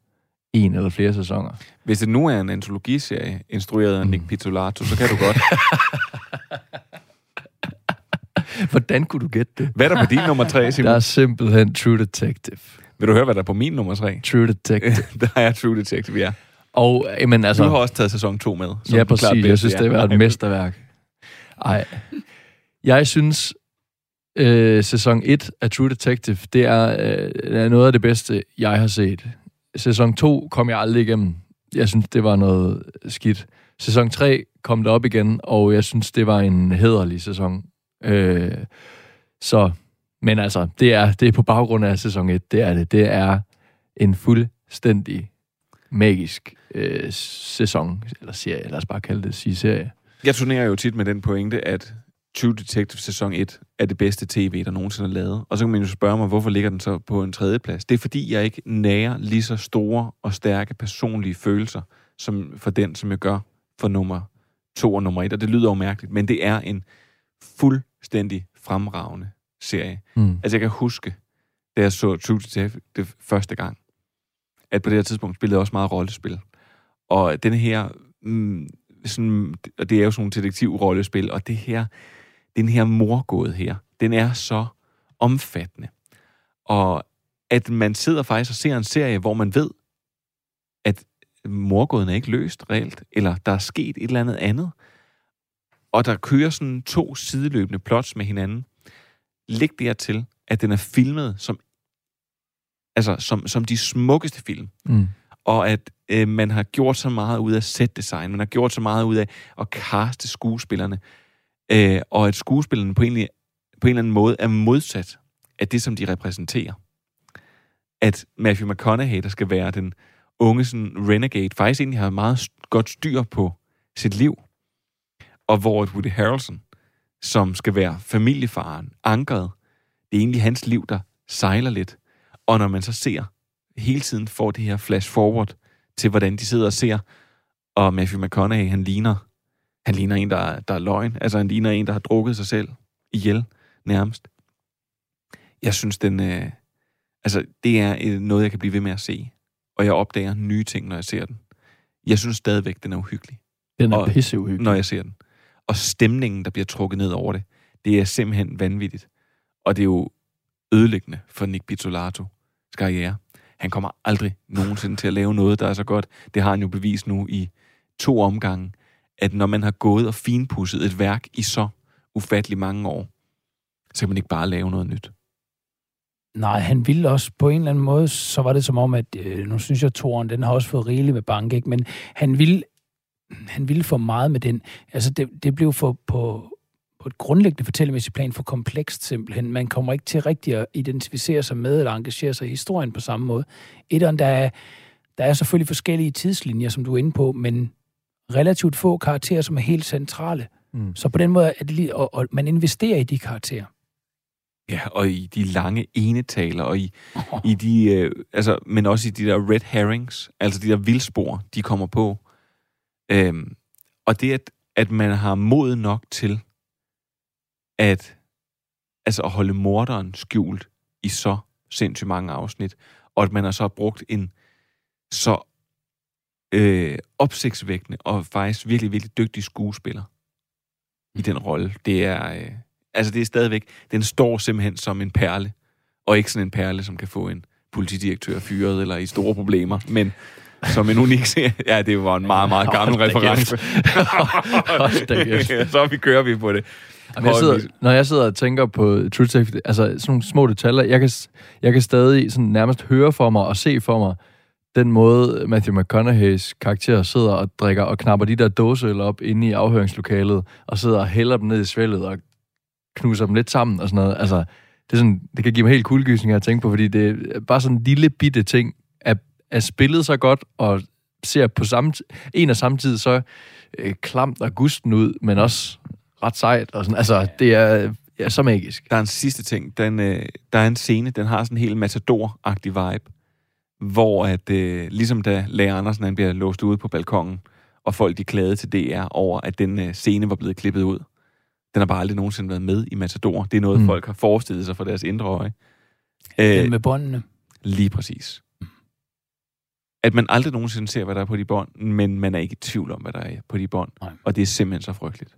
Speaker 2: en eller flere sæsoner?
Speaker 1: Hvis det nu er en antologiserie, instrueret af Nick Pizzolato, så kan du godt. [LAUGHS]
Speaker 2: Hvordan kunne du gætte det?
Speaker 1: Hvad er der på din nummer tre, Simon?
Speaker 2: Der er simpelthen True Detective.
Speaker 1: Vil du høre, hvad der er på min nummer tre?
Speaker 2: True Detective. [LAUGHS]
Speaker 1: der er True Detective, ja.
Speaker 2: Og, jamen, altså...
Speaker 1: Du har også taget sæson 2 med. som
Speaker 2: Ja, præcis.
Speaker 1: klart
Speaker 2: Jeg synes, det har været et mesterværk. Ej. Jeg synes, øh, sæson 1 af True Detective, det er, øh, er noget af det bedste, jeg har set. Sæson 2 kom jeg aldrig igennem. Jeg synes, det var noget skidt. Sæson 3 kom det op igen, og jeg synes, det var en hederlig sæson. Øh, så, men altså, det er, det er på baggrund af sæson 1, det er det. Det er en fuldstændig magisk øh, sæson, eller serie, lad os bare kalde det, sige serie.
Speaker 1: Jeg turnerer jo tit med den pointe, at True Detective sæson 1 er det bedste tv, der nogensinde er lavet. Og så kan man jo spørge mig, hvorfor ligger den så på en tredje plads? Det er fordi, jeg ikke nærer lige så store og stærke personlige følelser som for den, som jeg gør for nummer to og nummer et. Og det lyder jo mærkeligt, men det er en fuldstændig fremragende serie.
Speaker 2: Mm.
Speaker 1: Altså, jeg kan huske, da jeg så True Detective det første gang, at på det her tidspunkt spillede jeg også meget rollespil. Og den her, mm, sådan, og det er jo sådan nogle detektivrollespil, og det her, den her morgåde her, den er så omfattende. Og at man sidder faktisk og ser en serie, hvor man ved, at morgåden er ikke løst reelt, eller der er sket et eller andet andet, og der kører sådan to sideløbende plots med hinanden. Læg dertil, at den er filmet som, altså som, som de smukkeste film
Speaker 2: Mm.
Speaker 1: og at øh, man har gjort så meget ud af setdesign, man har gjort så meget ud af at caste skuespillerne, øh, og at skuespillerne på en, på en eller anden måde er modsat af det, som de repræsenterer. At Matthew McConaughey, der skal være den unge sådan, renegade, faktisk egentlig har meget godt styr på sit liv, og hvor Woody Harrelson, som skal være familiefaren, ankeret, det er egentlig hans liv, der sejler lidt. Og når man så ser hele tiden får det her flash forward til, hvordan de sidder og ser. Og Matthew McConaughey, han ligner, han ligner en, der, er- der er løgn. Altså, han ligner en, der har drukket sig selv ihjel, nærmest. Jeg synes, den... Øh, altså, det er øh, noget, jeg kan blive ved med at se. Og jeg opdager nye ting, når jeg ser den. Jeg synes stadigvæk, den er uhyggelig,
Speaker 2: Den er
Speaker 1: Og-
Speaker 2: pisseuhyggelig.
Speaker 1: når jeg ser den. Og stemningen, der bliver trukket ned over det, det er simpelthen vanvittigt. Og det er jo ødelæggende for Nick Pizzolato karriere. Han kommer aldrig nogensinde til at lave noget, der er så godt. Det har han jo bevist nu i to omgange, at når man har gået og finpudset et værk i så ufattelig mange år, så kan man ikke bare lave noget nyt.
Speaker 3: Nej, han ville også på en eller anden måde, så var det som om, at øh, nu synes jeg, at toren, den har også fået rigeligt med bank, ikke? men han ville, han ville for meget med den. Altså, det, det blev for, på, på et grundlæggende fortællemæssigt plan for komplekst simpelthen. Man kommer ikke til rigtig at identificere sig med eller engagere sig i historien på samme måde. Etteren, der er, der er selvfølgelig forskellige tidslinjer, som du er inde på, men relativt få karakterer, som er helt centrale.
Speaker 2: Mm.
Speaker 3: Så på den måde er det lige, og, og man investerer i de karakterer.
Speaker 1: Ja, og i de lange enetaler, og i, [LAUGHS] i de, øh, altså, men også i de der red herrings, altså de der vildspor, de kommer på. Øhm, og det, at, at man har mod nok til at, altså at holde morderen skjult i så sindssygt mange afsnit, og at man har så brugt en så øh, opsigtsvækkende og faktisk virkelig, virkelig dygtig skuespiller i den rolle. Det er, øh, altså det er stadigvæk, den står simpelthen som en perle, og ikke sådan en perle, som kan få en politidirektør fyret eller i store problemer, men som en unik serie. [LAUGHS] Ja, det var en meget, meget gammel [LAUGHS]
Speaker 2: Hold
Speaker 1: reference. [LAUGHS] Så vi kører vi på det.
Speaker 2: Jamen, jeg sidder, når jeg sidder og tænker på True Detective, altså sådan nogle små detaljer, jeg kan, jeg kan stadig sådan nærmest høre for mig og se for mig, den måde Matthew McConaughey's karakter sidder og drikker og knapper de der dåseøl op inde i afhøringslokalet, og sidder og hælder dem ned i svældet og knuser dem lidt sammen og sådan noget. Altså, det, er sådan, det kan give mig helt kuldegysninger at tænke på, fordi det er bare sådan en lille bitte ting, at, at spillet så godt, og ser på samme, t- en og samme tid så øh, klamt og gusten ud, men også ret sejt. Og sådan. Altså, det er ja, så magisk.
Speaker 1: Der er en sidste ting. Den, øh, der er en scene, den har sådan en helt matador-agtig vibe, hvor at, øh, ligesom da Lea Andersen han bliver låst ude på balkongen, og folk de klagede til DR over, at den øh, scene var blevet klippet ud. Den har bare aldrig nogensinde været med i Matador. Det er noget,
Speaker 2: Mm.
Speaker 1: folk har forestillet sig for deres indre øje.
Speaker 3: Den
Speaker 1: Øh,
Speaker 3: med båndene.
Speaker 1: lige præcis. At man aldrig nogensinde ser, hvad der er på de bånd, men man er ikke i tvivl om, hvad der er på de bånd.
Speaker 3: Nej.
Speaker 1: Og det er simpelthen så frygteligt.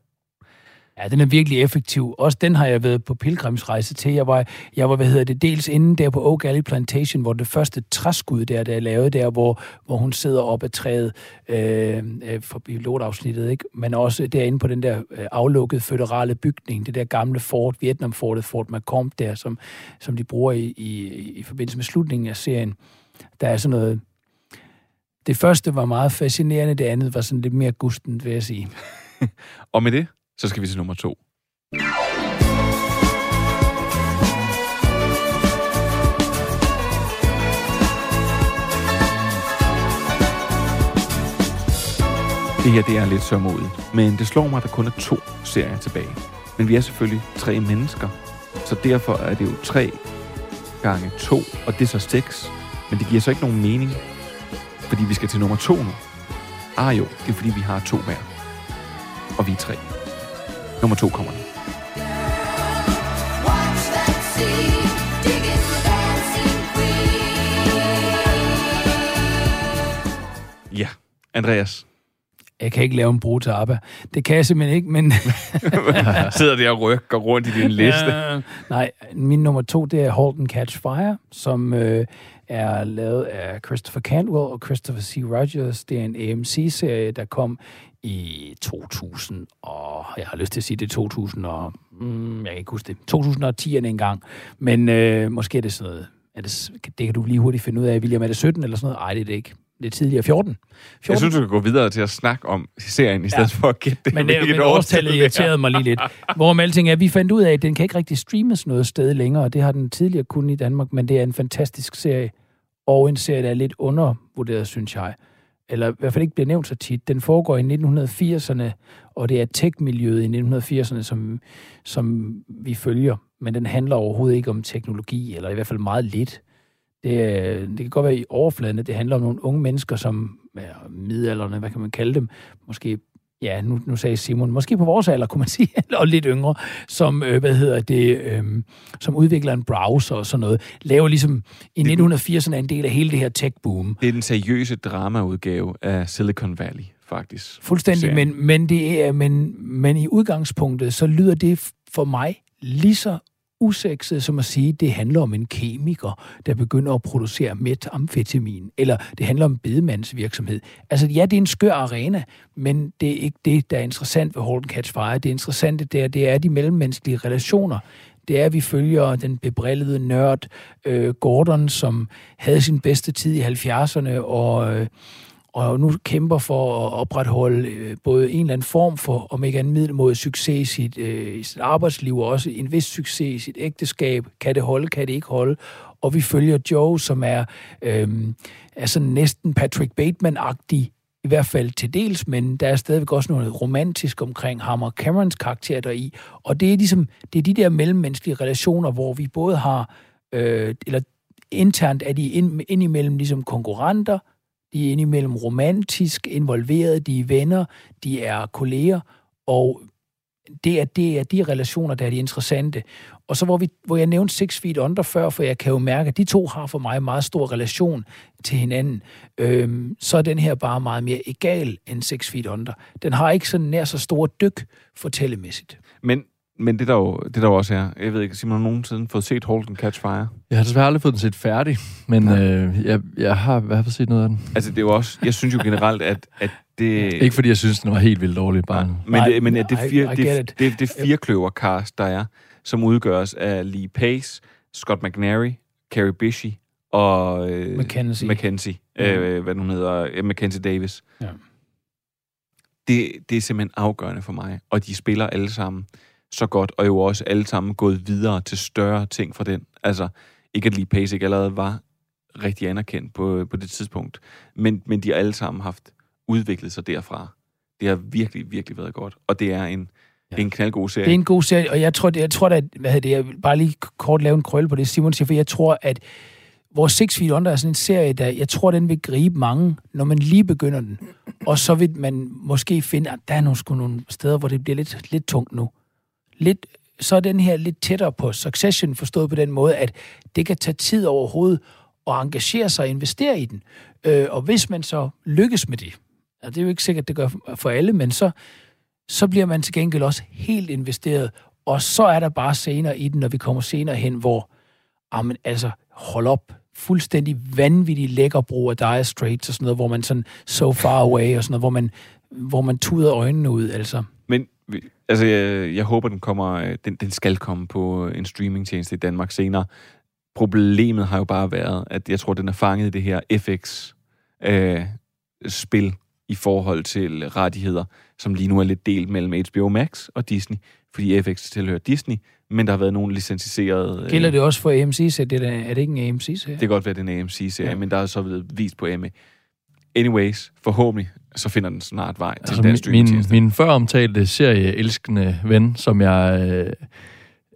Speaker 3: Ja, den er virkelig effektiv. Også den har jeg været på pilgrimsrejse til. Jeg var, jeg var hvad hedder det, dels inde der på Oak Alley Plantation, hvor det første træskud der, der er lavet der, hvor, hvor hun sidder op ad træet øh, øh for pilotafsnittet, ikke? men også derinde på den der øh, aflukkede føderale bygning, det der gamle fort, Vietnamfortet, Fort Macomb der, som, som de bruger i, i, i forbindelse med slutningen af serien. Der er sådan noget... Det første var meget fascinerende, det andet var sådan lidt mere gusten, vil jeg sige. [LAUGHS]
Speaker 1: Og med det, så skal vi til nummer to. Det her, det er lidt sørmodigt. Men det slår mig, at der kun er to serier tilbage. Men vi er selvfølgelig tre mennesker. Så derfor er det jo tre gange to, og det er så seks. Men det giver så ikke nogen mening, fordi vi skal til nummer to nu. Ah jo, det er fordi, vi har to hver. Og vi er tre. Nummer to kommer nu. Ja, Andreas.
Speaker 3: Jeg kan ikke lave en bro til ABBA. Det kan jeg simpelthen ikke, men... [LAUGHS]
Speaker 1: Sidder der og rykker rundt i din liste.
Speaker 3: Øh, nej, min nummer to, det er and Catch Fire, som øh, er lavet af Christopher Cantwell og Christopher C. Rogers. Det er en AMC-serie, der kom i 2000, og jeg har lyst til at sige, det er 2000 og... Mm, jeg kan ikke huske det. 2010'erne engang. Men øh, måske er det sådan noget... Er det, det kan du lige hurtigt finde ud af, William. Er det 17 eller sådan noget? Nej, det er det ikke. Er tidligere 14. 14.
Speaker 1: Jeg synes, du kan gå videre til at snakke om serien, i stedet
Speaker 3: Ja.
Speaker 1: for at gætte det.
Speaker 3: Men, det, men årstallet
Speaker 1: er.
Speaker 3: irriterede mig lige lidt. Hvorom alting er, vi fandt ud af, at den kan ikke rigtig streames noget sted længere, og det har den tidligere kun i Danmark, men det er en fantastisk serie, og en serie, der er lidt undervurderet, synes jeg. Eller i hvert fald ikke bliver nævnt så tit. Den foregår i 1980'erne, og det er tech-miljøet i 1980'erne, som, som vi følger. Men den handler overhovedet ikke om teknologi, eller i hvert fald meget lidt. Det, det kan godt være i overfladen, at det handler om nogle unge mennesker, som er midalderne, hvad kan man kalde dem, måske ja, nu, nu sagde Simon, måske på vores alder, kunne man [LAUGHS] sige, og lidt yngre, som, øh, hvad hedder det, øh, som udvikler en browser og sådan noget, laver ligesom i 1980'erne en del af hele det her tech-boom.
Speaker 1: Det er den seriøse dramaudgave af Silicon Valley, faktisk.
Speaker 3: Fuldstændig, men, men, det er, men, men i udgangspunktet, så lyder det for mig lige så usekset som at sige, at det handler om en kemiker, der begynder at producere metamfetamin, eller det handler om bedemandsvirksomhed. Altså ja, det er en skør arena, men det er ikke det, der er interessant ved Holden Catch Fire. Det interessante der, det er de mellemmenneskelige relationer. Det er, at vi følger den bebrillede nørd øh, Gordon, som havde sin bedste tid i 70'erne, og... Øh, og nu kæmper for at opretholde øh, både en eller anden form for, om ikke andet middelmåde succes i sit, øh, i sit arbejdsliv, og også en vis succes i sit ægteskab. Kan det holde, kan det ikke holde? Og vi følger Joe, som er, øh, er sådan næsten Patrick Bateman-agtig, i hvert fald til dels, men der er stadigvæk også noget romantisk omkring ham og Camerons karakter deri. Og det er ligesom, det er de der mellemmenneskelige relationer, hvor vi både har, øh, eller internt er de ind, indimellem ligesom konkurrenter, de er indimellem romantisk involveret, de er venner, de er kolleger, og det er, det er de relationer, der er de interessante. Og så hvor, vi, hvor jeg nævnte Six Feet Under før, for jeg kan jo mærke, at de to har for mig en meget stor relation til hinanden, øhm, så er den her bare meget mere egal end Six Feet Under. Den har ikke sådan nær så store dyk fortællemæssigt.
Speaker 1: Men, men det der, jo, det der jo også er, jeg ved ikke, Simon har nogensinde fået set Holden Catch Fire?
Speaker 2: Jeg har desværre aldrig fået den set færdig, men øh, jeg, jeg har i hvert fald set noget af den.
Speaker 1: Altså, det er jo også, jeg synes jo generelt, at, at det... [LAUGHS]
Speaker 2: Ikke fordi jeg synes, den var helt vildt dårlig, bare.
Speaker 1: Men,
Speaker 3: Nej,
Speaker 1: det, men at det, fire, det,
Speaker 3: it.
Speaker 1: det, det firekløver-cast, der er, som udgøres af Lee Pace, Scott McNary, Carrie Bishy og øh,
Speaker 3: Mackenzie.
Speaker 1: Mackenzie øh, hvad hun hedder, øh, Mackenzie Davis.
Speaker 3: Ja.
Speaker 1: Det, det er simpelthen afgørende for mig, og de spiller alle sammen så godt, og jo også alle sammen gået videre til større ting fra den. Altså, ikke at Pace ikke allerede var rigtig anerkendt på, på det tidspunkt, men, men de har alle sammen haft udviklet sig derfra. Det har virkelig, virkelig været godt, og det er en Det er en knaldgod serie.
Speaker 3: Det er en god serie, og jeg tror, det, jeg tror at, hvad hedder det, jeg vil bare lige kort lave en krølle på det, Simon siger, for jeg tror, at vores Six Feet Under er sådan en serie, der, jeg tror, den vil gribe mange, når man lige begynder den. Og så vil man måske finde, at der er nogle, sgu nogle steder, hvor det bliver lidt, lidt tungt nu. Lidt, så er den her lidt tættere på Succession, forstået på den måde, at det kan tage tid overhovedet at engagere sig og investere i den. Øh, og hvis man så lykkes med det, og det er jo ikke sikkert, det gør for alle, men så, så bliver man til gengæld også helt investeret. Og så er der bare senere i den, når vi kommer senere hen, hvor, jamen altså, hold op, fuldstændig vanvittig lækker brug af Dire Straits og sådan noget, hvor man sådan so far away og sådan noget, hvor man, hvor man tuder øjnene ud, altså.
Speaker 1: Altså, jeg, jeg håber, den kommer, øh, den, den skal komme på en streamingtjeneste i Danmark senere. Problemet har jo bare været, at jeg tror, den er fanget i det her FX-spil i forhold til rettigheder, som lige nu er lidt delt mellem HBO Max og Disney, fordi FX tilhører Disney, men der har været nogle licensierede...
Speaker 3: Gælder det også for AMC, så det er, er det ikke en AMC-serie?
Speaker 1: Det kan godt være, det er en AMC-serie,
Speaker 3: Ja.
Speaker 1: men der er så blevet vist på Emmy. Anyways, forhåbentlig, så finder den snart vej til
Speaker 2: Altså,
Speaker 1: den
Speaker 2: min, min,
Speaker 1: streamingtjeneste.
Speaker 2: min før omtalte serieelskende ven, som jeg øh,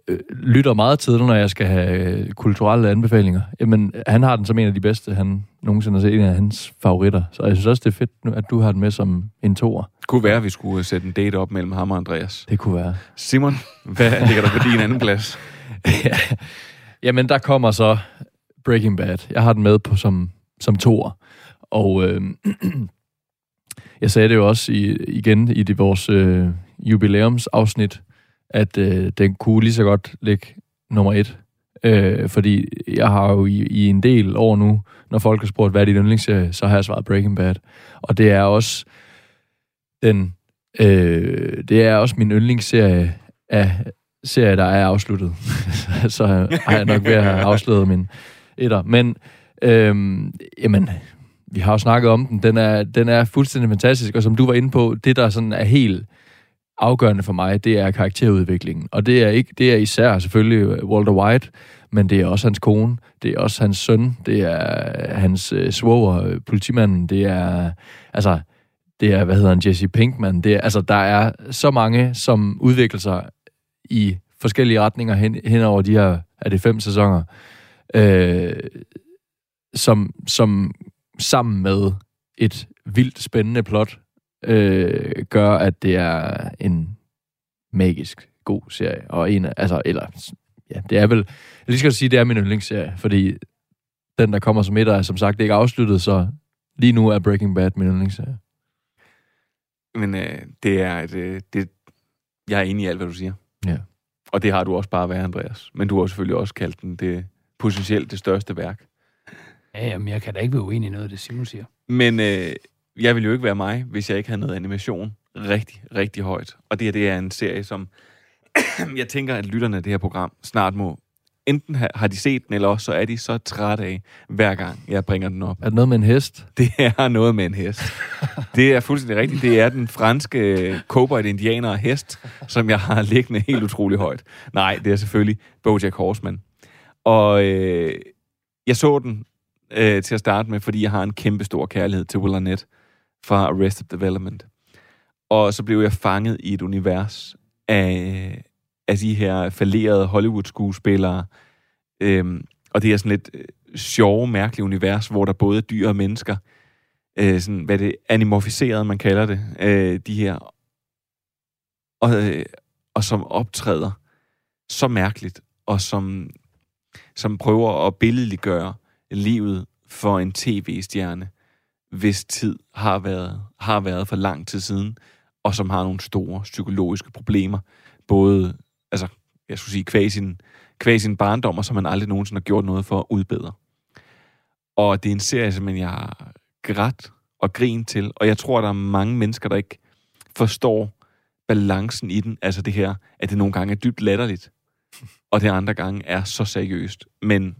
Speaker 2: øh, lytter meget til, når jeg skal have øh, kulturelle anbefalinger, jamen, han har den som en af de bedste, han nogensinde har set, en af hans favoritter. Så jeg synes også, det er fedt, nu, at du har den med som en toer.
Speaker 1: kunne være, at vi skulle sætte en date op mellem ham og Andreas.
Speaker 2: Det kunne være.
Speaker 1: Simon, [LAUGHS] hvad ligger der på din anden plads?
Speaker 2: ja. Jamen, der kommer så Breaking Bad. Jeg har den med på som, som toer. Og øh, [CLEARS THROAT] jeg sagde det jo også i, igen i det, vores øh, jubilæumsafsnit, at øh, den kunne lige så godt ligge nummer et. Øh, fordi jeg har jo i, i en del år nu, når folk har spurgt, hvad er din yndlingsserie, så har jeg svaret Breaking Bad. Og det er også den, øh, det er også min yndlingsserie af serier, der er afsluttet. [LAUGHS] så har jeg nok ved at have afsluttet min etter. Men øhm, jamen, vi har jo snakket om den. Den er, den er fuldstændig fantastisk, og som du var inde på, det der sådan er helt afgørende for mig, det er karakterudviklingen. Og det er, ikke, det er især selvfølgelig øh, Walter White, men det er også hans kone, det er også hans søn, det er hans øh, svoger, øh, politimanden, det er, altså, det er, hvad hedder han, Jesse Pinkman, det er, altså, der er så mange, som udvikler sig i forskellige retninger hen, hen over de her, er det fem sæsoner, øh, som, som sammen med et vildt spændende plot øh, gør, at det er en magisk god serie. Og en af, altså, eller, ja, det er vel, jeg lige skal sige, det er min yndlingsserie, fordi den, der kommer som etter, er som sagt ikke afsluttet, så lige nu er Breaking Bad min yndlingsserie.
Speaker 1: Men øh, det er et, øh, det, jeg er enig i alt, hvad du siger.
Speaker 2: Ja.
Speaker 1: Og det har du også bare været, Andreas. Men du har selvfølgelig også kaldt den det potentielt det største værk.
Speaker 3: Ja, jamen, jeg kan da ikke være uenig i noget af det, Simon siger.
Speaker 1: Men øh, jeg ville jo ikke være mig, hvis jeg ikke havde noget animation rigtig, rigtig højt. Og det her, det er en serie, som [CLEARS THROAT] jeg tænker, at lytterne af det her program snart må... Enten har, har de set den, eller også så er de så trætte af, hver gang jeg bringer den op.
Speaker 2: Er det noget med en hest? [LAUGHS]
Speaker 1: Det er noget med en hest. Det er fuldstændig rigtigt. Det er den franske cowboy indianer hest, som jeg har liggende helt utrolig højt. Nej, det er selvfølgelig Bojack Horseman. Og øh, jeg så den øh, til at starte med, fordi jeg har en kæmpe stor kærlighed til Will Arnett fra Arrested Development. Og så blev jeg fanget i et univers af, af de her falderede Hollywood-skuespillere. Øhm, og det er sådan lidt øh, sjove, mærkelige univers, hvor der både er dyr og mennesker. Øh, sådan, hvad det animorfiseret, man kalder det. Øh, de her. Og, øh, og som optræder så mærkeligt, og som, som prøver at billedliggøre livet for en tv-stjerne, hvis tid har været, har været for lang tid siden, og som har nogle store psykologiske problemer, både, altså, jeg skulle sige, kvæg sin, kvæg sin barndom, og som man aldrig nogensinde har gjort noget for at udbedre. Og det er en serie, som jeg har grædt og grin til, og jeg tror, der er mange mennesker, der ikke forstår balancen i den, altså det her, at det nogle gange er dybt latterligt, og det andre gange er så seriøst. Men,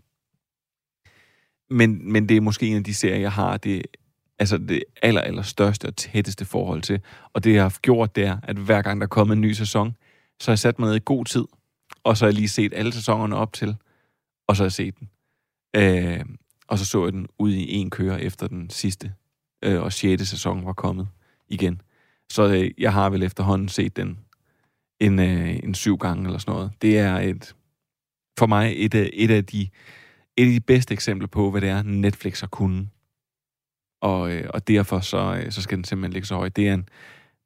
Speaker 1: men, men det er måske en af de serier, jeg har det, altså det aller, aller største og tætteste forhold til. Og det, jeg har gjort, det er, at hver gang der er kommet en ny sæson, så har jeg sat mig ned i god tid, og så har jeg lige set alle sæsonerne op til, og så har jeg set den. Øh, og så så jeg den ud i en køre efter den sidste øh, og sjette sæson var kommet igen. Så øh, jeg har vel efterhånden set den en, øh, en syv gange eller sådan noget. Det er et, for mig et, et, af de, et af de bedste eksempler på, hvad det er, Netflix har kunnet. Og, øh, og derfor så, øh, så skal den simpelthen ligge så højt. Det er en,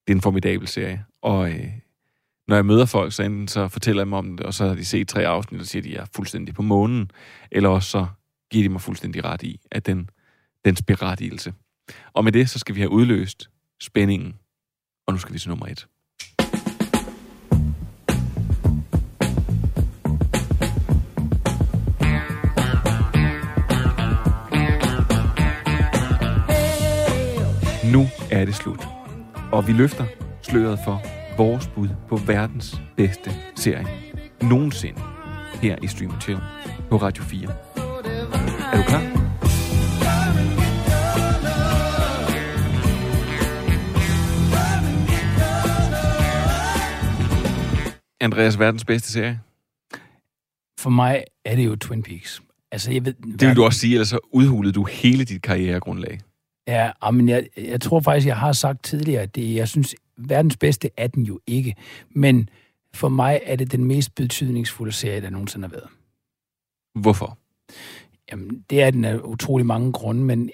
Speaker 1: det er en formidabel serie. Og øh, når jeg møder folk, så enten så fortæller jeg dem om det, og så har de set tre afsnit, og siger, at de er fuldstændig på månen, eller også så giver de mig fuldstændig ret i, at den, dens berettigelse. Og med det, så skal vi have udløst spændingen. Og nu skal vi til nummer et. Er det slut. Og vi løfter sløret for vores bud på verdens bedste serie nogensinde her i Stream Chill på Radio 4. Er du klar? Andreas, verdens bedste serie?
Speaker 3: For mig er det jo Twin Peaks. Altså, jeg ved...
Speaker 1: Det vil du også sige, ellers så udhulede du hele dit karrieregrundlag.
Speaker 3: Ja, ah, men jeg, jeg tror faktisk, jeg har sagt tidligere, at det, jeg synes, verdens bedste er den jo ikke. Men for mig er det den mest betydningsfulde serie, der nogensinde har været.
Speaker 1: Hvorfor?
Speaker 3: Jamen, det er den af utrolig mange grunde, men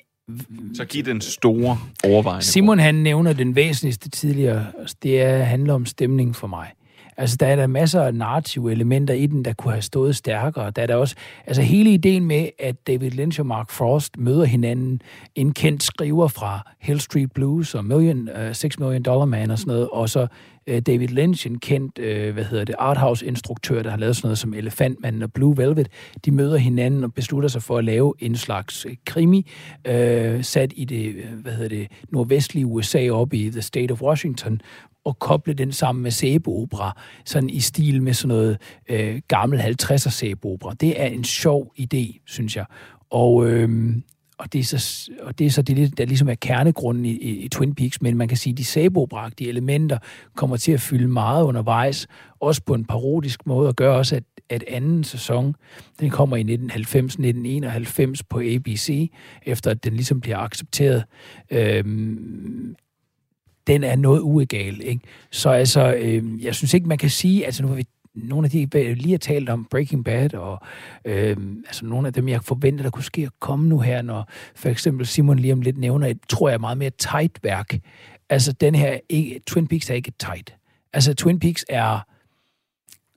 Speaker 1: Så giv den store overvejende.
Speaker 3: Simon han nævner den væsentligste tidligere, det er, handler om stemning for mig. Altså, der er der masser af narrative elementer i den, der kunne have stået stærkere. Der er der også, altså hele ideen med, at David Lynch og Mark Frost møder hinanden, en kendt skriver fra Hill Street Blues og Million, uh, Six Million Dollar Man og sådan noget, og så uh, David Lynch, en kendt, øh, hvad hedder det, arthouse-instruktør, der har lavet sådan noget som Elefantmanden og Blue Velvet, de møder hinanden og beslutter sig for at lave en slags øh, krimi, uh, sat i det, hvad hedder det, nordvestlige USA op i The State of Washington, og koble den sammen med sæbeopera, sådan i stil med sådan noget øh, gammel 50'er sæbeopera. Det er en sjov idé, synes jeg. Og, øh, og, det er så, og det er så det, der ligesom er kernegrunden i, i, i Twin Peaks, men man kan sige, at de sabobragtige elementer kommer til at fylde meget undervejs, også på en parodisk måde, og gør også, at, at anden sæson, den kommer i 1990-1991 på ABC, efter at den ligesom bliver accepteret øhm, den er noget uegal. Ikke? Så altså, øh, jeg synes ikke, man kan sige, altså nu har vi nogle af de, jeg lige har talt om Breaking Bad, og øh, altså nogle af dem, jeg forventer, der kunne ske at komme nu her, når for eksempel Simon lige om lidt nævner et, tror jeg, meget mere tight værk. Altså den her, ikke, Twin Peaks er ikke tight. Altså Twin Peaks er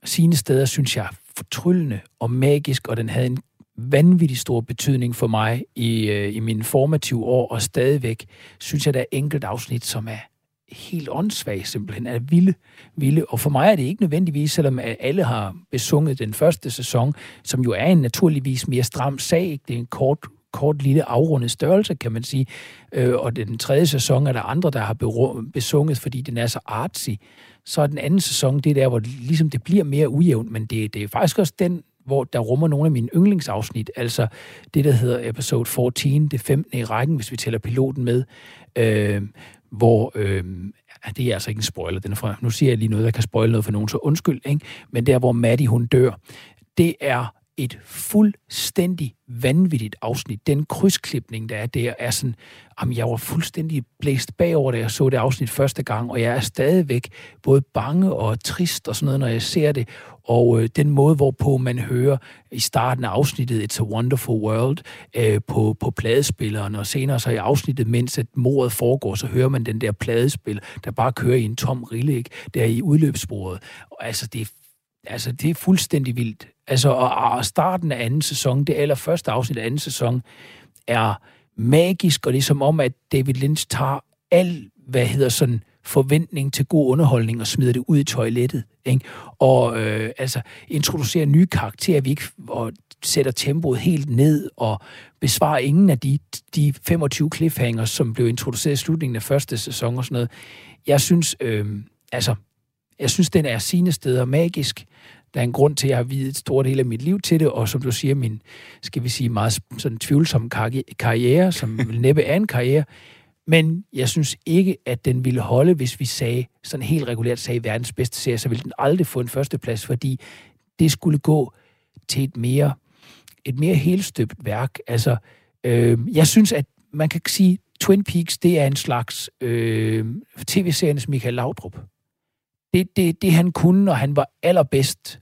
Speaker 3: sine steder, synes jeg, fortryllende og magisk, og den havde en vanvittig stor betydning for mig i, øh, i mine formative år, og stadigvæk synes jeg, der er enkelt afsnit, som er helt åndssvag simpelthen, er vilde, vilde. Og for mig er det ikke nødvendigvis, selvom alle har besunget den første sæson, som jo er en naturligvis mere stram sag. ikke? Det er en kort, kort lille afrundet størrelse, kan man sige. Øh, og den tredje sæson er der andre, der har bero- besunget, fordi den er så artsy. Så er den anden sæson, det er der, hvor det, ligesom det bliver mere ujævnt, men det, det er faktisk også den, hvor der rummer nogle af mine yndlingsafsnit, altså det, der hedder episode 14, det 15. i rækken, hvis vi tæller piloten med, øh, hvor, øh, det er altså ikke en spoiler, den er fra, nu siger jeg lige noget, der kan spoile noget for nogen, så undskyld, ikke? men der, hvor Maddie hun dør, det er et fuldstændig vanvittigt afsnit. Den krydsklipning, der er der, er sådan, jamen, jeg var fuldstændig blæst bagover, da jeg så det afsnit første gang, og jeg er stadigvæk både bange og trist og sådan noget, når jeg ser det. Og øh, den måde, hvorpå man hører i starten af afsnittet It's a Wonderful World øh, på, på pladespilleren, og senere så i afsnittet, mens at mordet foregår, så hører man den der pladespil, der bare kører i en tom rille, ikke? der i udløbsbordet. Og altså, det er Altså, det er fuldstændig vildt. Altså, og, og starten af anden sæson, det allerførste afsnit af anden sæson, er magisk, og det er som om, at David Lynch tager al, hvad hedder sådan, forventning til god underholdning og smider det ud i toilettet. Ikke? Og øh, altså introducerer nye karakterer, vi ikke, og sætter tempoet helt ned og besvarer ingen af de, de 25 cliffhangers, som blev introduceret i slutningen af første sæson og sådan noget. Jeg synes, øh, altså, jeg synes, den er sine steder magisk. Der er en grund til, at jeg har videt et stort del af mit liv til det, og som du siger, min, skal vi sige, meget sådan tvivlsom karri- karriere, som [LAUGHS] næppe er en karriere. Men jeg synes ikke, at den ville holde, hvis vi sagde, sådan helt regulært sagde, verdens bedste serie, så ville den aldrig få en førsteplads, fordi det skulle gå til et mere, et mere helstøbt værk. Altså, øh, jeg synes, at man kan sige, Twin Peaks, det er en slags øh, tv-seriernes Michael Laudrup det, det, det han kunne, når han var allerbedst,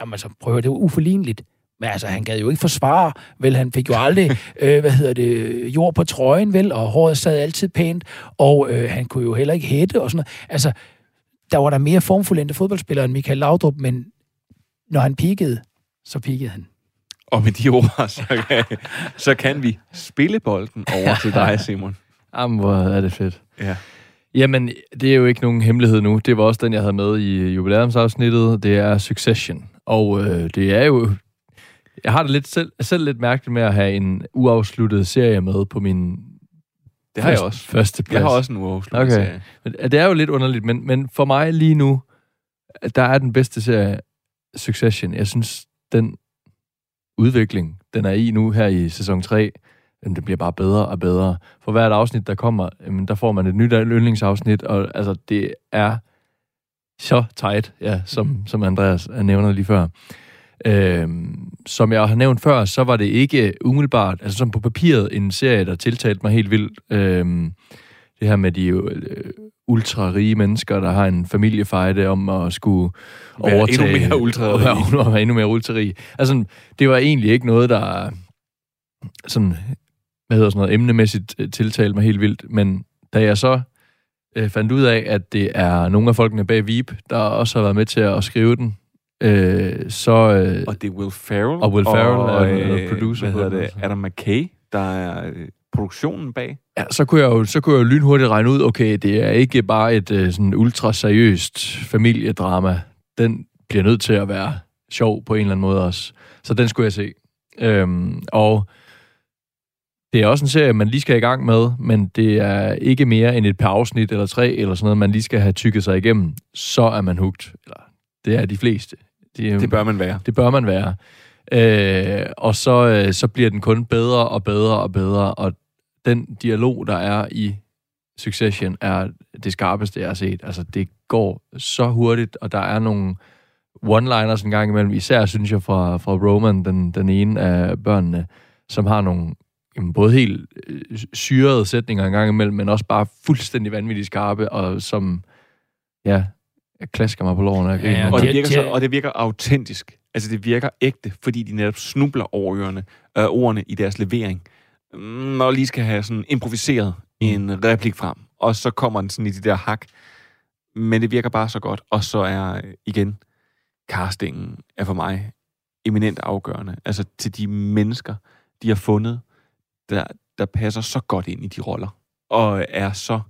Speaker 3: jamen altså, prøv det var uforligneligt. Men altså, han gad jo ikke forsvare, vel, han fik jo aldrig, [LAUGHS] øh, hvad hedder det, jord på trøjen, vel, og håret sad altid pænt, og øh, han kunne jo heller ikke hætte og sådan noget. Altså, der var der mere formfuldendte fodboldspillere end Michael Laudrup, men når han peakede, så peakede han.
Speaker 1: Og med de ord, så kan, så kan vi spille bolden over til dig, [LAUGHS] Simon.
Speaker 2: Jamen, hvor er det fedt.
Speaker 1: Ja.
Speaker 2: Jamen, det er jo ikke nogen hemmelighed nu. Det var også den, jeg havde med i jubilæumsafsnittet. Det er Succession. Og øh, det er jo... Jeg har det lidt selv, selv lidt mærkeligt med at have en uafsluttet serie med på min
Speaker 1: Det har jeg også.
Speaker 2: første plads.
Speaker 1: Jeg har også en uafsluttet
Speaker 2: Okay.
Speaker 1: serie.
Speaker 2: Men Det er jo lidt underligt, men, men for mig lige nu, der er den bedste serie Succession. Jeg synes, den udvikling, den er i nu her i sæson 3, jamen, det bliver bare bedre og bedre. For hvert afsnit, der kommer, jamen, der får man et nyt yndlingsafsnit, og altså, det er så tight, ja, som, som Andreas nævner lige før. Øhm, som jeg har nævnt før, så var det ikke umiddelbart, altså som på papiret, en serie, der tiltalte mig helt vildt. Øhm, det her med de øh, ultra rige mennesker, der har en familiefejde om at skulle
Speaker 1: Være
Speaker 2: overtage... [LAUGHS]
Speaker 1: endnu mere ultrarige.
Speaker 2: Være, være endnu mere ultrarig. Altså, det var egentlig ikke noget, der sådan, hvad hedder sådan noget, emnemæssigt øh, tiltalte mig helt vildt, men da jeg så øh, fandt ud af, at det er nogle af folkene bag Veep, der også har været med til at skrive den, øh, så... Øh,
Speaker 1: Og det er Will Ferrell.
Speaker 2: Og Will Ferrell er-
Speaker 1: øh,
Speaker 2: er producer
Speaker 1: Hvad
Speaker 2: på
Speaker 1: hedder
Speaker 2: den,
Speaker 1: det? Adam McKay, der er øh, produktionen bag.
Speaker 2: Ja, så kunne jeg jo, så kunne jeg jo lynhurtigt regne ud, okay, det er ikke bare et øh, sådan ultra seriøst familiedrama. Den bliver nødt til at være sjov på en eller anden måde også. Så den skulle jeg se. Øhm, og det er også en serie, man lige skal i gang med, men det er ikke mere end et par afsnit eller tre eller sådan noget, man lige skal have tykket sig igennem. Så er man hugt. Eller, det er de fleste. De, er-
Speaker 1: Det bør man være.
Speaker 2: det bør man være. Øh, og så, øh, så bliver den kun bedre og bedre og bedre, og den dialog, der er i Succession, er det skarpeste, jeg har set. Altså, det går så hurtigt, og der er nogle one-liners en gang imellem, især synes jeg fra, fra Roman, den, den ene af børnene, som har nogle jamen, både helt øh, syrede sætninger en gang imellem, men også bare fuldstændig vanvittigt skarpe, og som, ja, jeg klasker mig på Jeg
Speaker 3: Ja, ja,
Speaker 1: Og det,
Speaker 3: de-
Speaker 1: virker så, og det virker autentisk. Altså, det virker ægte, fordi de netop snubler over ørerne, øh, ordene i deres levering. Mm, Når lige skal have sådan improviseret en replik frem, og så kommer den sådan i de der hak. Men det virker bare så godt. Og så er, igen, castingen er for mig eminent afgørende. Altså til de mennesker, de har fundet, der, der passer så godt ind i de roller, og er så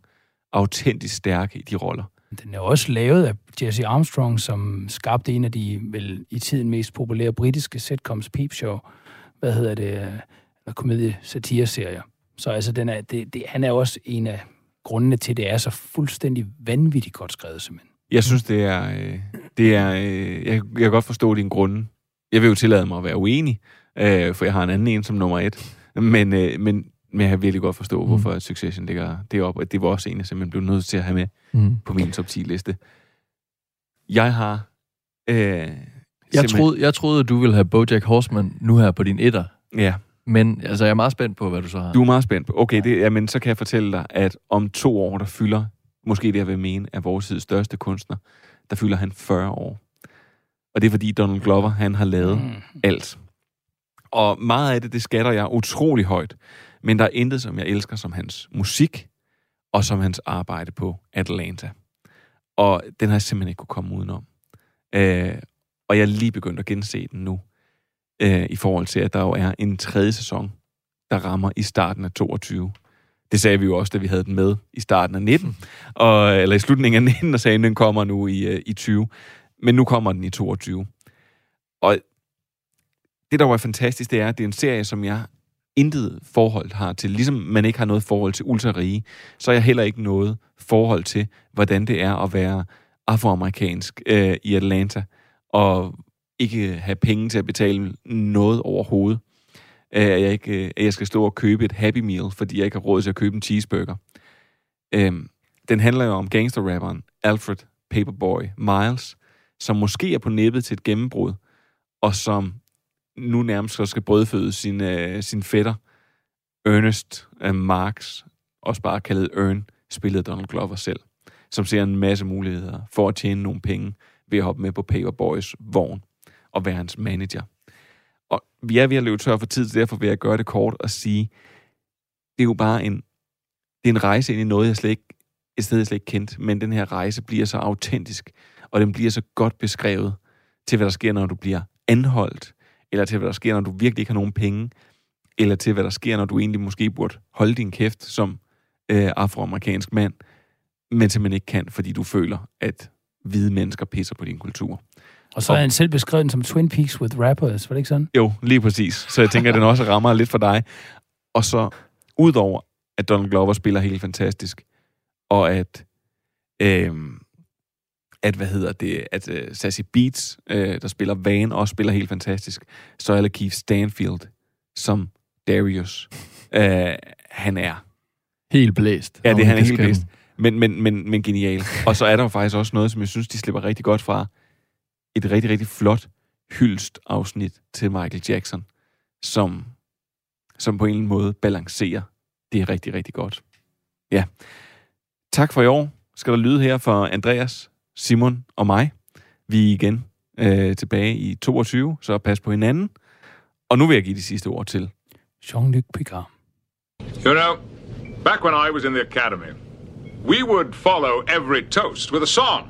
Speaker 1: autentisk stærke i de roller.
Speaker 3: Den er også lavet af Jesse Armstrong, som skabte en af de vel i tiden mest populære britiske sitcoms, Peep Show. Hvad hedder det? Eller komedie-satire-serier. Så altså, den er, det, det, han er også en af grundene til, at det er så fuldstændig vanvittigt godt skrevet, simpelthen.
Speaker 1: Jeg synes, det er... Øh, det er øh, jeg, jeg kan godt forstå din grunde. Jeg vil jo tillade mig at være uenig, øh, for jeg har en anden en som nummer et. [LAUGHS] Men, øh, men, men jeg kan virkelig godt forstå, mm. hvorfor Succession ligger deroppe. Og det var også en, jeg simpelthen blev nødt til at have med
Speaker 2: Mm.
Speaker 1: på min top 10-liste. Jeg har... Øh,
Speaker 2: Jeg troede, jeg troede, du ville have Bojack Horseman nu her på din etter.
Speaker 1: Ja,
Speaker 2: Men altså, jeg er meget spændt på, hvad du så har.
Speaker 1: du er meget spændt på. Okay, det, jamen, så kan jeg fortælle dig, at om to år, der fylder, måske det jeg vil mene, er vores tids største kunstner, der fylder han 40 år. Og det er fordi Donald Glover, han har lavet
Speaker 3: Mm.
Speaker 1: alt. Og meget af det, det skatter jeg utrolig højt. Men der er intet, som jeg elsker, som hans musik, og som hans arbejde på Atlanta. Og den har jeg simpelthen ikke kunne komme udenom. Øh, og jeg er lige begyndt at gense den nu, øh, i forhold til, at der jo er en tredje sæson, der rammer i starten af 22. Det sagde vi jo også, da vi havde den med i starten af 19, og, eller i slutningen af 19, og sagde, at den kommer nu i, øh, i 20. Men nu kommer den i 22. Og det, der var fantastisk, det er, at det er en serie, som jeg intet forhold har til. Ligesom man ikke har noget forhold til ultrarige, så har jeg heller ikke noget forhold til, hvordan det er at være afroamerikansk øh, i Atlanta, og ikke have penge til at betale noget overhovedet. Øh, at, jeg ikke, øh, at jeg skal stå og købe et Happy Meal, fordi jeg ikke har råd til at købe en cheeseburger. Øhm, den handler jo om gangsterrapperen Alfred Paperboy Miles, som måske er på nippet til et gennembrud, og som nu nærmest så skal brødføde sin, øh, sin fætter, Ernest øh, Marx, også bare kaldet Ern, spillede Donald Glover selv. som ser en masse muligheder for at tjene nogle penge ved at hoppe med på Paperboys vogn og være hans manager. Og vi er ved at løbe tør for tid, så derfor vil jeg gøre det kort og sige, det er jo bare en, det er en rejse ind i noget, jeg slet ikke, et sted, jeg slet ikke kendt, men den her rejse bliver så autentisk, og den bliver så godt beskrevet til, hvad der sker, når du bliver anholdt, eller til, hvad der sker, når du virkelig ikke har nogen penge, eller til, hvad der sker, når du egentlig måske burde holde din kæft som øh, afroamerikansk mand, men simpelthen ikke kan, fordi du føler, at hvide mennesker pisser på din kultur.
Speaker 3: Og så er han selv beskrevet den som Twin Peaks with rappers, var det ikke sådan?
Speaker 1: Jo, lige præcis. Så jeg tænker, at den også rammer lidt for dig. Og så, udover at Donald Glover spiller helt fantastisk, og at, øhm, at hvad hedder det, at uh, Sassy Beats, øh, der spiller Van, også spiller helt fantastisk, så er Keith Stanfield som Darius. [LAUGHS] Øh, han er
Speaker 2: Helt blæst.
Speaker 1: Ja, det han er helt
Speaker 2: den.
Speaker 1: Men, men, men, men genial. Og så er der jo faktisk også noget, som jeg synes, de slipper rigtig godt fra. Et rigtig, rigtig flot hyldst afsnit til Michael Jackson, som, som på en eller anden måde balancerer det er rigtig, rigtig godt. Ja. Tak for i år. Skal der lyde her for Andreas, Simon og mig. Vi er igen øh, tilbage i 22, så pas på hinanden. Og nu vil jeg give de sidste ord til
Speaker 3: Jean-Luc Picard.
Speaker 4: You know, back when I was in the academy, we would follow every toast with a song.